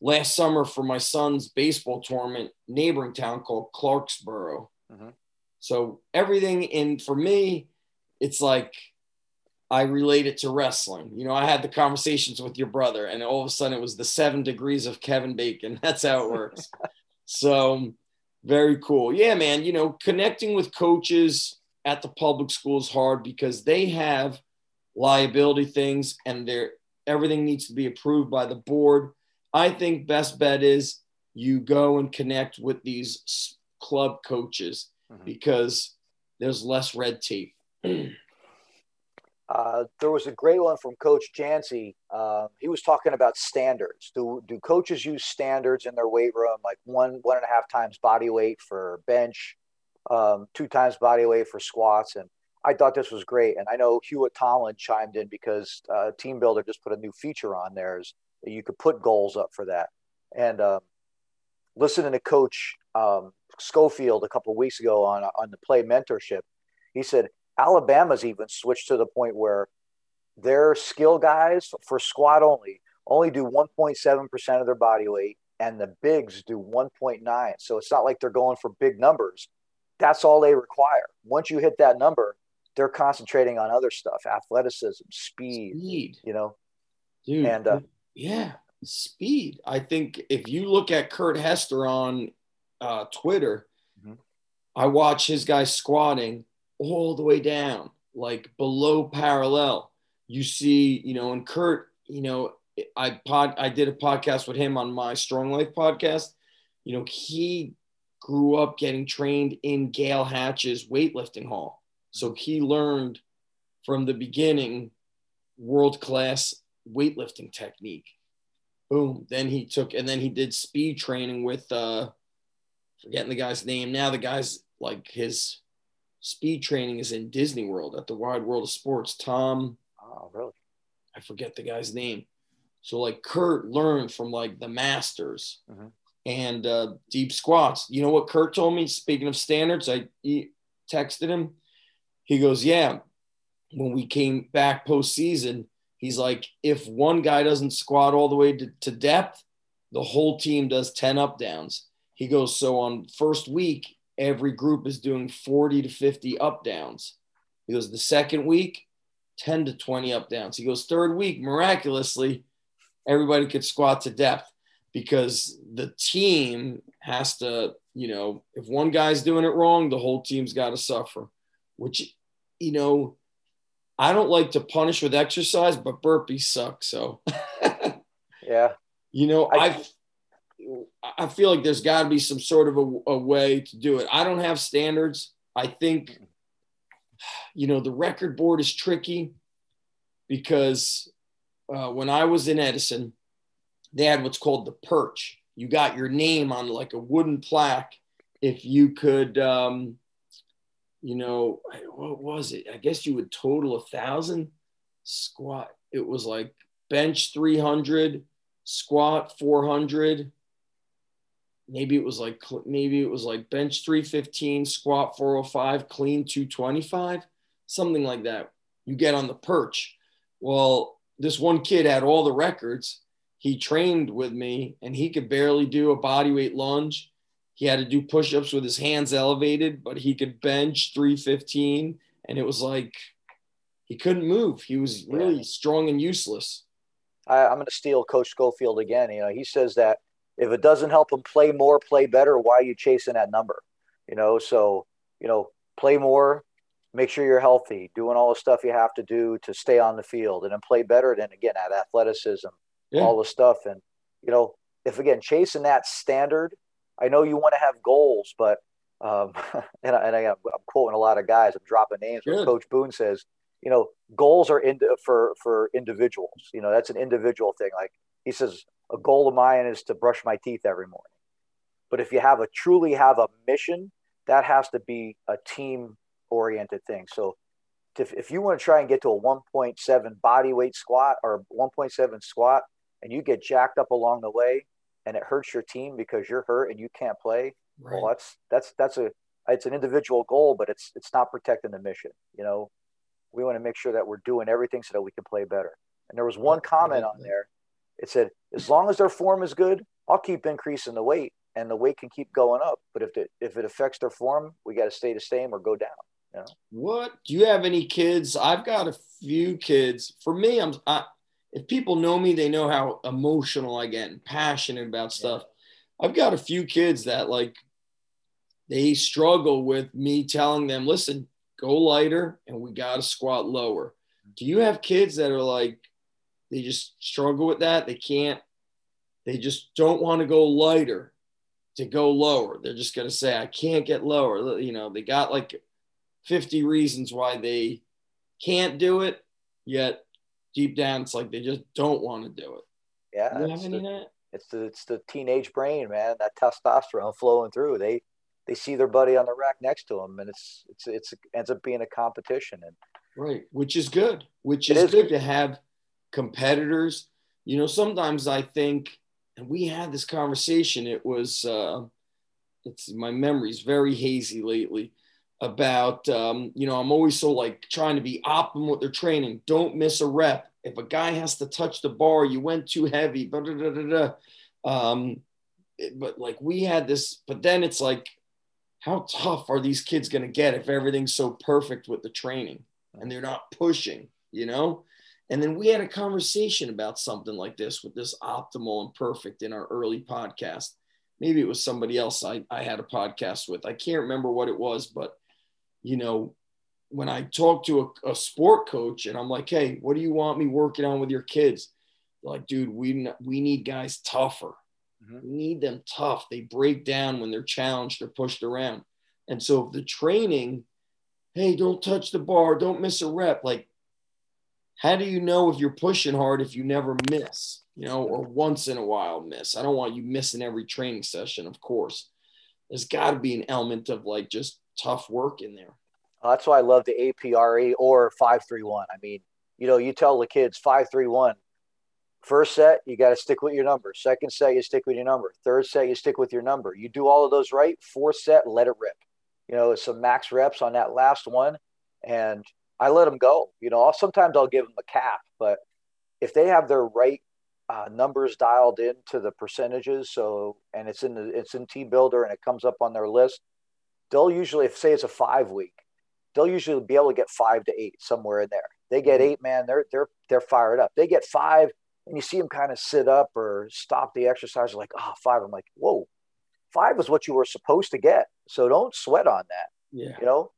last summer for my son's baseball tournament, neighboring town called Clarksboro. Mm-hmm. So everything in for me, it's like I relate it to wrestling. You know, I had the conversations with your brother, and all of a sudden it was the seven degrees of Kevin Bacon. That's how it works. so very cool. Yeah, man. You know, connecting with coaches at the public school is hard because they have liability things and they're everything needs to be approved by the board. I think best bet is you go and connect with these club coaches mm-hmm. because there's less red tape. uh, there was a great one from Coach Jancy. Uh, he was talking about standards. Do do coaches use standards in their weight room, like one one and a half times body weight for bench, um, two times body weight for squats, and I thought this was great. And I know Hewitt Tomlin chimed in because uh, TeamBuildr just put a new feature on theirs you could put goals up for that. And um, listening to Coach um, Schofield a couple weeks ago on on the play mentorship, he said Alabama's even switched to the point where their skill guys for squat only only do 1.7% of their body weight and the bigs do 1.9 so it's not like they're going for big numbers that's all they require once you hit that number they're concentrating on other stuff, athleticism, speed, speed. you know. Dude, and uh, yeah, speed. I think if you look at Kurt Hester on uh, Twitter, mm-hmm. I watch his guy squatting all the way down, like below parallel. You see, you know, and Kurt, you know, I pod I did a podcast with him on my Strong Life podcast. You know, he grew up getting trained in Gayle Hatch's weightlifting hall. So he learned from the beginning world class weightlifting technique. Boom. Then he took, and then he did speed training with, uh, forgetting the guy's name now. The guy's like his speed training is in Disney World at the Wide World of Sports. Tom. Oh, really? I forget the guy's name. So like Kurt learned from like the masters mm-hmm. and uh, deep squats. You know what Kurt told me? Speaking of standards, I texted him he goes, Yeah, when we came back postseason, he's like, if one guy doesn't squat all the way to, to depth, the whole team does 10 up downs. He goes, So on first week, every group is doing 40 to 50 up downs. He goes, The second week, 10 to 20 up downs. He goes, Third week, miraculously, everybody could squat to depth because the team has to, you know, if one guy's doing it wrong, the whole team's got to suffer, which you know, I don't like to punish with exercise, but burpees suck. So, yeah, you know, I I feel like there's got to be some sort of a, a, way to do it. I don't have standards. I think, you know, the record board is tricky because uh, when I was in Edison, they had what's called the perch. You got your name on like a wooden plaque if you could um, you know, what was it? I guess you would total a thousand squat. It was like bench 300, squat 400. Maybe it was like, maybe it was like bench 315, squat 405, clean 225, something like that. You get on the perch. Well, this one kid had all the records. He trained with me and he could barely do a body weight lunge he had to do push-ups with his hands elevated, but he could bench 315 and it was like he couldn't move. He was really yeah. strong and useless. I, I'm going to steal Coach Schofield again. You know, he says that if it doesn't help him play more, play better, why are you chasing that number? You know, so, you know, play more, make sure you're healthy, doing all the stuff you have to do to stay on the field and then play better. Then again, at athleticism, yeah. all the stuff. And, you know, if again, chasing that standard I know you want to have goals, but Um, and, I, and I, am quoting a lot of guys. I'm dropping names. But Coach Boone says, you know, goals are in, for for individuals. You know, that's an individual thing. Like he says, a goal of mine is to brush my teeth every morning. But if you have a truly have a mission, that has to be a team oriented thing. So if, if you want to try and get to a 1.7 body weight squat or 1.7 squat and you get jacked up along the way and it hurts your team because you're hurt and you can't play, right. well, that's, that's, that's a, it's an individual goal, but it's, it's not protecting the mission. You know, we want to make sure that we're doing everything so that we can play better. And there was one comment on there. It said, as long as their form is good, I'll keep increasing the weight and the weight can keep going up. But if it, if it affects their form, we got to stay the same or go down. You know? What do you have any kids? I've got a few kids. For me, I'm I, if people know me, they know how emotional I get and passionate about stuff. Yeah. I've got a few kids that like they struggle with me telling them, listen, go lighter and we got to squat lower. Mm-hmm. Do you have kids that are like they just struggle with that? They can't, they just don't want to go lighter to go lower. They're just going to say, I can't get lower. You know, they got like 50 reasons why they can't do it, yet deep down, it's like they just don't want to do it. Yeah. Do it's, the, it's the, it's the teenage brain, man, that testosterone flowing through. They, they see their buddy on the rack next to them and it's, it's, it's, it ends up being a competition. And right. Which is good, which is, is good, good to have competitors. You know, sometimes I think, and we had this conversation, it was, uh, it's my memory's very hazy lately about um, you know i'm always so like trying to be optimal with their training. Don't miss a rep. If a guy has to touch the bar you went too heavy blah, blah, blah, um, but like we had this but then it's like how tough are these kids going to get if everything's so perfect with the training and they're not pushing you know and then we had a conversation about something like this with this optimal and perfect in our early podcast maybe it was somebody else I, I had a podcast with i can't remember what it was but you know, when I talk to a, a, sport coach and I'm like, hey, what do you want me working on with your kids? They're like, dude, we we need guys tougher. Mm-hmm. We need them tough. They break down when they're challenged or pushed around. And so if the training, hey, don't touch the bar, don't miss a rep. Like, how do you know if you're pushing hard if you never miss, you know, or once in a while miss? I don't want you missing every training session, of course. There's got to be an element of like just tough work in there. Uh, that's why I love the APRE or 531. I mean, you know, you tell the kids 531. First set, you got to stick with your number. Second set, you stick with your number. Third set, you stick with your number. You do all of those right. Fourth set, let it rip. You know, some max reps on that last one, and I let them go. You know, I'll, sometimes I'll give them a cap, but if they have their right uh, numbers dialed into the percentages, so and it's in the it's in TeamBuildr and it comes up on their list, they'll usually, if say it's a five week, they'll usually be able to get five to eight somewhere in there. They get mm-hmm. eight, man, they're they're they're fired up. They get five, and you see them kind of sit up or stop the exercise. Like, oh, five. I'm like, whoa, five is what you were supposed to get. So don't sweat on that. Yeah. You know.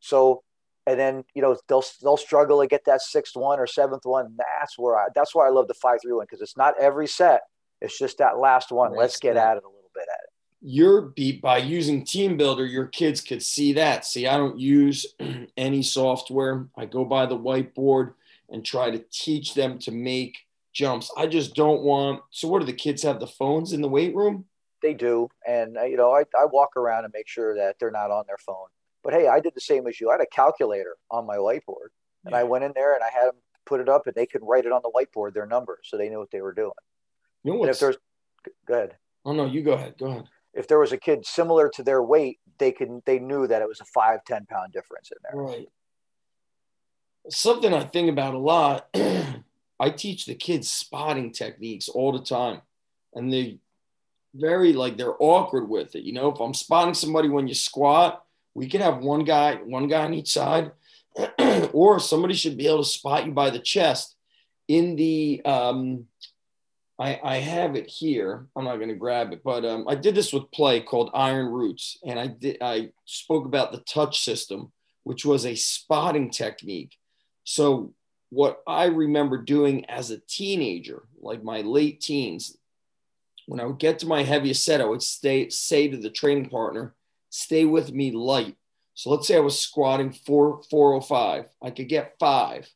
So, and then you know they'll they'll struggle to get that sixth one or seventh one. That's where I. That's why I love the five three one because it's not every set. It's just that last one. Let's get at it a little bit at it your beat by using TeamBuildr your kids could see that see i don't use any software i go by the whiteboard and try to teach them to make jumps i just don't want so what do the kids have the phones in the weight room they do and uh, you know I, I walk around and make sure that they're not on their phone but hey i did the same as you i had a calculator on my whiteboard and yeah. i went in there and i had them put it up and they could write it on the whiteboard their numbers so they knew what they were doing you know if there's go ahead oh no you go ahead go ahead if there was a kid similar to their weight, they can they knew that it was a five ten pound difference in there. Right. Something I think about a lot. I teach the kids spotting techniques all the time, and they very like they're awkward with it. You know, if I'm spotting somebody when you squat, we could have one guy, one guy on each side, or somebody should be able to spot you by the chest in the um, I, I have it here. I'm not going to grab it, but um, I did this with play called Iron Roots, and I did I spoke about the touch system, which was a spotting technique. So what I remember doing as a teenager, like my late teens, when I would get to my heaviest set, I would stay, say to the training partner, stay with me light. So let's say I was squatting four, 405. I could get five.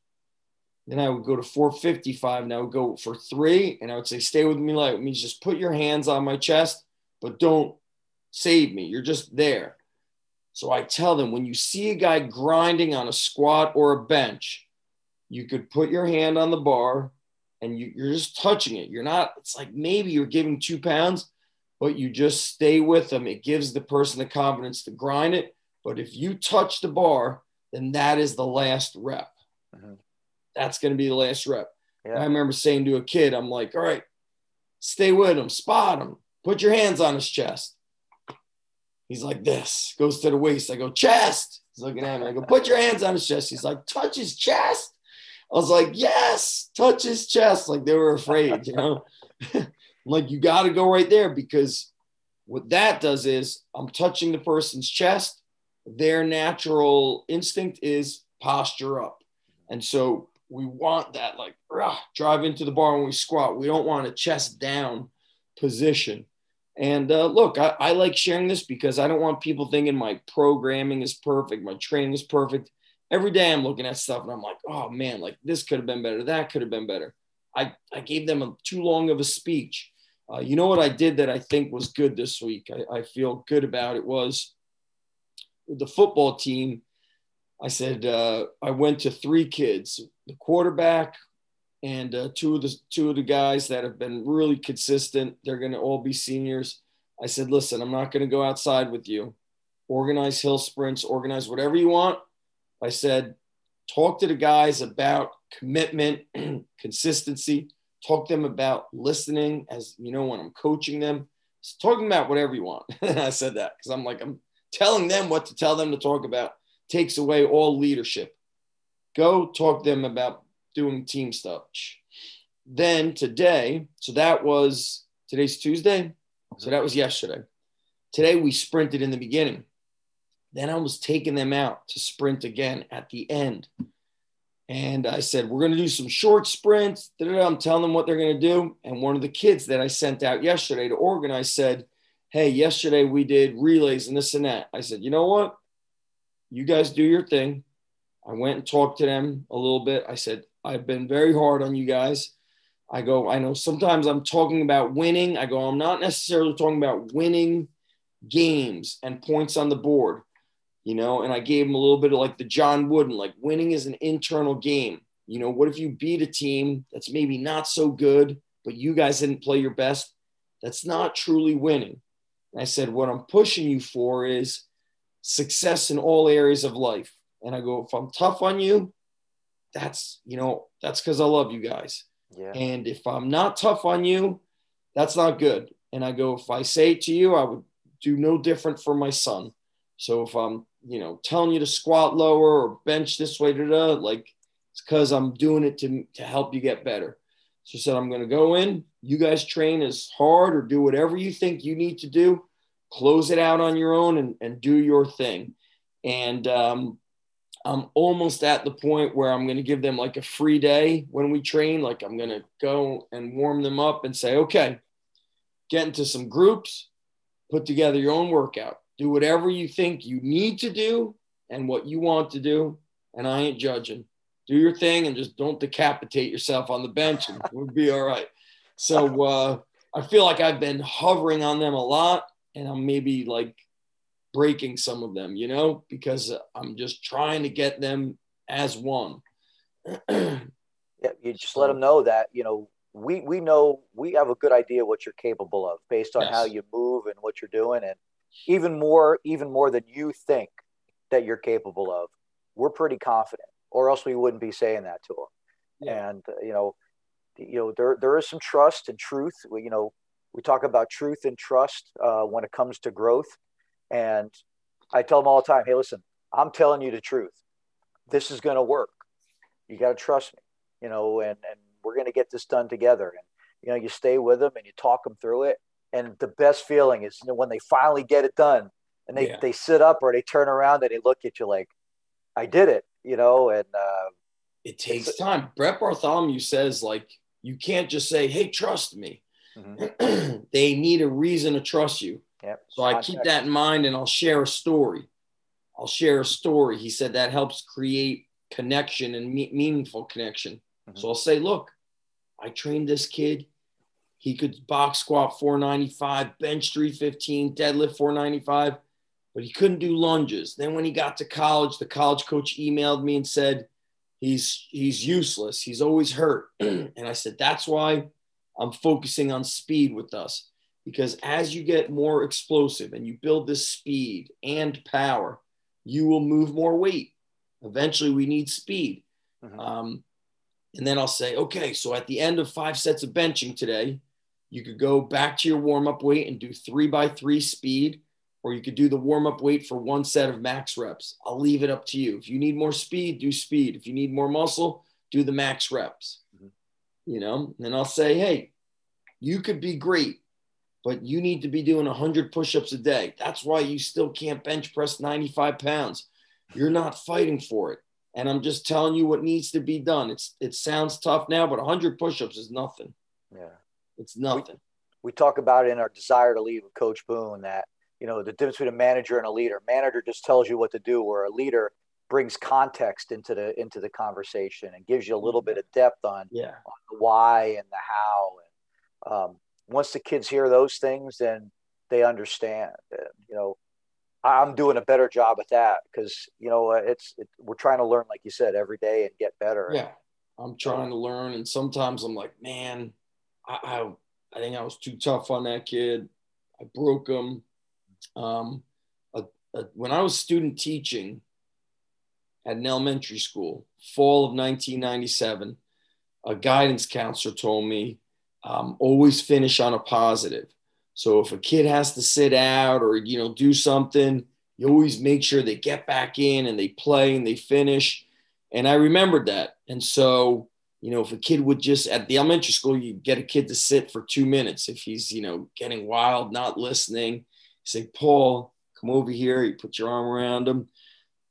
Then I would go to 455 and I would go for three. And I would say, stay with me light. It means just put your hands on my chest, but don't save me. You're just there. So I tell them when you see a guy grinding on a squat or a bench, you could put your hand on the bar and you, are just touching it. You're not, it's like maybe you're giving two pounds, but you just stay with them. It gives the person the confidence to grind it. But if you touch the bar, then that is the last rep. Mm-hmm. That's going to be the last rep. Yeah. I remember saying to a kid, I'm like, all right, stay with him, spot him, put your hands on his chest. He's like this, goes to the waist. I go, chest. He's looking at me. I go, put your hands on his chest. He's like, touch his chest. I was like, yes, touch his chest. Like they were afraid, you know? like, you got to go right there because what that does is I'm touching the person's chest. Their natural instinct is posture up. And so we want that, like, rah, drive into the bar when we squat. We don't want a chest down position. And uh, look, I, I like sharing this because I don't want people thinking my programming is perfect, my training is perfect. Every day I'm looking at stuff and I'm like, oh man, like this could have been better, that could have been better. I, I gave them a, too long of a speech. Uh, you know what I did that I think was good this week? I, I feel good about it was the football team. I said uh, I went to three kids, the quarterback, and uh, two of the two of the guys that have been really consistent. They're going to all be seniors. I said, listen, I'm not going to go outside with you. Organize hill sprints, organize whatever you want. I said, talk to the guys about commitment, consistency. Talk to them about listening, as you know, when I'm coaching them. talking about whatever you want. I said that because I'm like, I'm telling them what to tell them to talk about. Takes away all leadership. Go talk to them about doing team stuff. Then today, so that was today's Tuesday. So that was yesterday. Today we sprinted in the beginning. Then I was taking them out to sprint again at the end. And I said, We're going to do some short sprints. I'm telling them what they're going to do. And one of the kids that I sent out yesterday to organize said, Hey, yesterday we did relays and this and that. I said, You know what? You guys do your thing. I went and talked to them a little bit. I said, I've been very hard on you guys. I go, I know sometimes I'm talking about winning. I go, I'm not necessarily talking about winning games and points on the board, you know. And I gave him a little bit of like the John Wooden, like winning is an internal game. You know, what if you beat a team that's maybe not so good, but you guys didn't play your best? That's not truly winning. And I said, what I'm pushing you for is success in all areas of life. And I go, if I'm tough on you, that's you know that's because I love you guys. Yeah. And if I'm not tough on you, that's not good. And I go, if I say it to you, I would do no different for my son. So if I'm, you know, telling you to squat lower or bench this way, da, da, like it's because I'm doing it to, to help you get better. So I said, I'm going to go in. You guys train as hard or do whatever you think you need to do. Close it out on your own and, and do your thing. And um, I'm almost at the point where I'm going to give them like a free day when we train. Like I'm going to go and warm them up and say, okay, get into some groups, put together your own workout, do whatever you think you need to do and what you want to do. And I ain't judging. Do your thing and just don't decapitate yourself on the bench and we'll be all right. So uh, I feel like I've been hovering on them a lot and I'm maybe like breaking some of them, you know, because I'm just trying to get them as one. yeah, you just let them know that, you know, we, we know we have a good idea what you're capable of based on yes. how you move and what you're doing. And even more, even more than you think that you're capable of, we're pretty confident or else we wouldn't be saying that to them. Yeah. And, uh, you know, you know, there, there is some trust and truth. We, you know, we talk about truth and trust uh, when it comes to growth and I tell them all the time, hey, listen, I'm telling you the truth. This is going to work. You got to trust me, you know, and, and we're going to get this done together. And, you know, you stay with them and you talk them through it. And the best feeling is you know, when they finally get it done and they, yeah. they sit up or they turn around and they look at you like, I did it, you know, and uh, it takes time. Brett Bartholomew says, like, you can't just say, hey, trust me. Mm-hmm. they need a reason to trust you. Yep. So I keep that in mind and I'll share a story. I'll share a story. He said that helps create connection and me- meaningful connection. Mm-hmm. So I'll say, look, I trained this kid. He could box squat 495, bench 315, deadlift 495, but he couldn't do lunges. Then when he got to college, the college coach emailed me and said, he's he's useless. He's always hurt. and I said, that's why I'm focusing on speed with us. Because as you get more explosive and you build this speed and power, you will move more weight. Eventually, we need speed. Mm-hmm. Um, and then I'll say, okay, so at the end of five sets of benching today, you could go back to your warm up weight and do three by three speed, or you could do the warm up weight for one set of max reps. I'll leave it up to you. If you need more speed, do speed. If you need more muscle, do the max reps. Mm-hmm. You know, and I'll say, hey, you could be great, but you need to be doing 100 push ups a day. That's why you still can't bench press 95 pounds. You're not fighting for it and I'm just telling you what needs to be done. It's it sounds tough now, but 100 push-ups is nothing. Yeah, it's nothing. We, we talk about in our desire to lead with Coach Boone that you know the difference between a manager and a leader. Manager just tells you what to do, where a leader brings context into the into the conversation and gives you a little bit of depth on, yeah. on the why and the how. And um, once the kids hear those things, then they understand. And, you know, I'm doing a better job at that because you know it's it, we're trying to learn, like you said, every day and get better. Yeah, I'm trying to learn, and sometimes I'm like, man, I I, I think I was too tough on that kid. I broke him. Um, a, a, when I was student teaching at an elementary school, fall of 1997, a guidance counselor told me um, always finish on a positive. So if a kid has to sit out or you know do something, you always make sure they get back in and they play and they finish. And I remembered that. And so, you know, if a kid would just at the elementary school, you get a kid to sit for two minutes. If he's, you know, getting wild, not listening, say, Paul, come over here. You put your arm around him.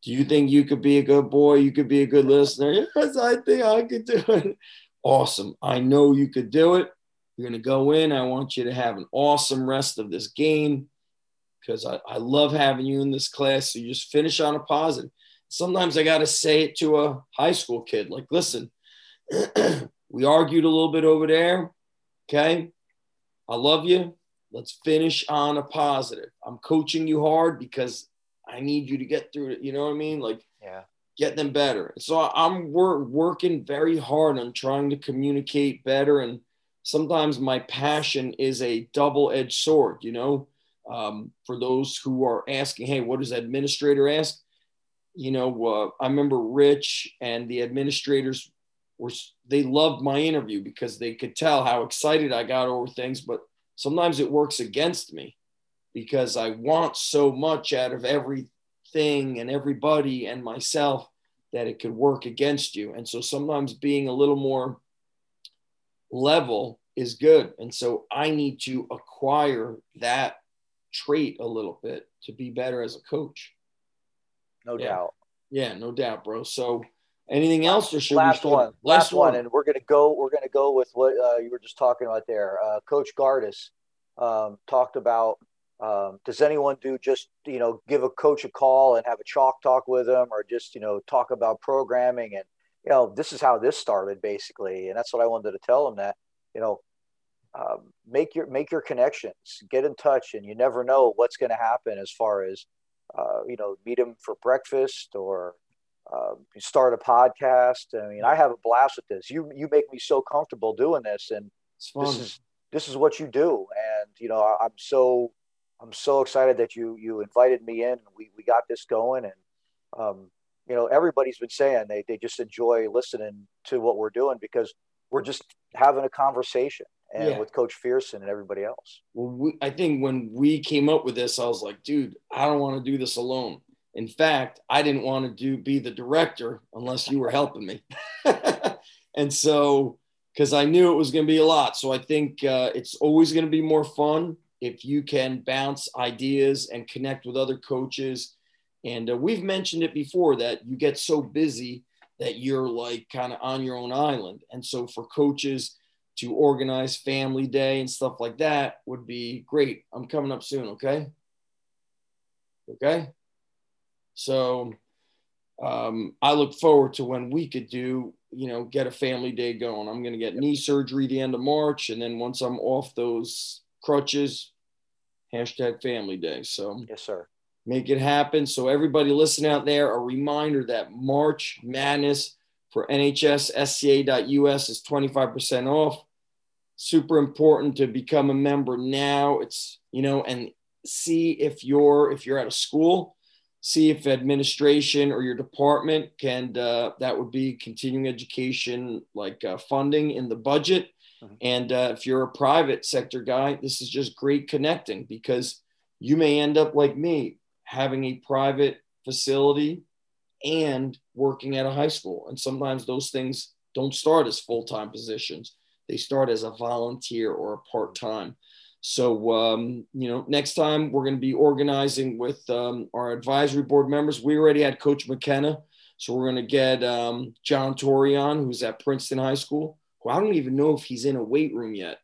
Do you think you could be a good boy? You could be a good listener. Yes, I think I could do it. Awesome. I know you could do it. You're going to go in. I want you to have an awesome rest of this game because I, I love having you in this class. So you just finish on a positive. Sometimes I got to say it to a high school kid like, listen, we argued a little bit over there. Okay. I love you. Let's finish on a positive. I'm coaching you hard because I need you to get through it. You know what I mean? Like, yeah, get them better. So I'm wor- working very hard on trying to communicate better and sometimes my passion is a double-edged sword you know um, for those who are asking hey what does administrator ask you know uh, i remember rich and the administrators were they loved my interview because they could tell how excited i got over things but sometimes it works against me because i want so much out of everything and everybody and myself that it could work against you and so sometimes being a little more level is good. And so I need to acquire that trait a little bit to be better as a coach. No yeah. doubt. Yeah, no doubt, bro. So anything else or should last we one last, last one. one and we're gonna go we're gonna go with what uh, you were just talking about there uh, coach gardis um, talked about um, does anyone do just you know give a coach a call and have a chalk talk with them or just you know talk about programming and you know, this is how this started basically. And that's what I wanted to tell them that, you know, um, make your, make your connections, get in touch and you never know what's going to happen as far as, uh, you know, meet them for breakfast or uh, start a podcast. I mean, I have a blast with this. You, you make me so comfortable doing this and this is, this is what you do. And, you know, I'm so, I'm so excited that you, you invited me in and we, we got this going and, um, you know, everybody's been saying they, they just enjoy listening to what we're doing because we're just having a conversation and yeah. with Coach Fearson and everybody else. Well, we, I think when we came up with this, I was like, dude, I don't want to do this alone. In fact, I didn't want to do be the director unless you were helping me. and so, because I knew it was going to be a lot. So I think uh, it's always going to be more fun if you can bounce ideas and connect with other coaches and uh, we've mentioned it before that you get so busy that you're like kind of on your own island. And so for coaches to organize family day and stuff like that would be great. I'm coming up soon, okay? Okay. So um, I look forward to when we could do, you know, get a family day going. I'm going to get knee surgery the end of March. And then once I'm off those crutches, hashtag family day. So, yes, sir. Make it happen. So, everybody listen out there, a reminder that March Madness for NHSSCA.us is 25% off. Super important to become a member now. It's, you know, and see if you're if you're at a school see if administration or your department can uh, that would be continuing education like uh, funding in the budget. Mm-hmm. and uh, if you're a private sector guy this is just great connecting because you may end up like me having a private facility and working at a high school. And sometimes those things don't start as full-time positions. They start as a volunteer or a part-time so, um, you know, next time we're going to be organizing with um, our advisory board members. We already had Coach McKenna. So we're going to get um, John Torian, who's at Princeton High School, who I don't even know if he's in a weight room yet.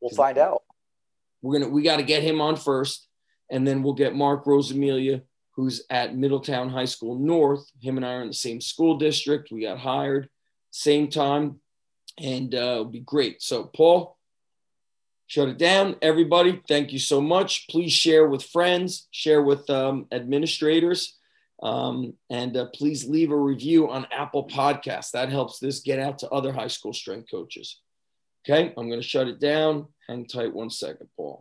We'll find out. We're going to, we got to get him on first. And then we'll get Mark Rosamilia, who's at Middletown High School North. Him and I are in the same school district. We got hired same time and uh, it'll be great. So, Paul, shut it down. Everybody, thank you so much. Please share with friends, share with um, administrators, um, and uh, please leave a review on Apple Podcasts. That helps this get out to other high school strength coaches. Okay, I'm going to shut it down. Hang tight one second, Paul.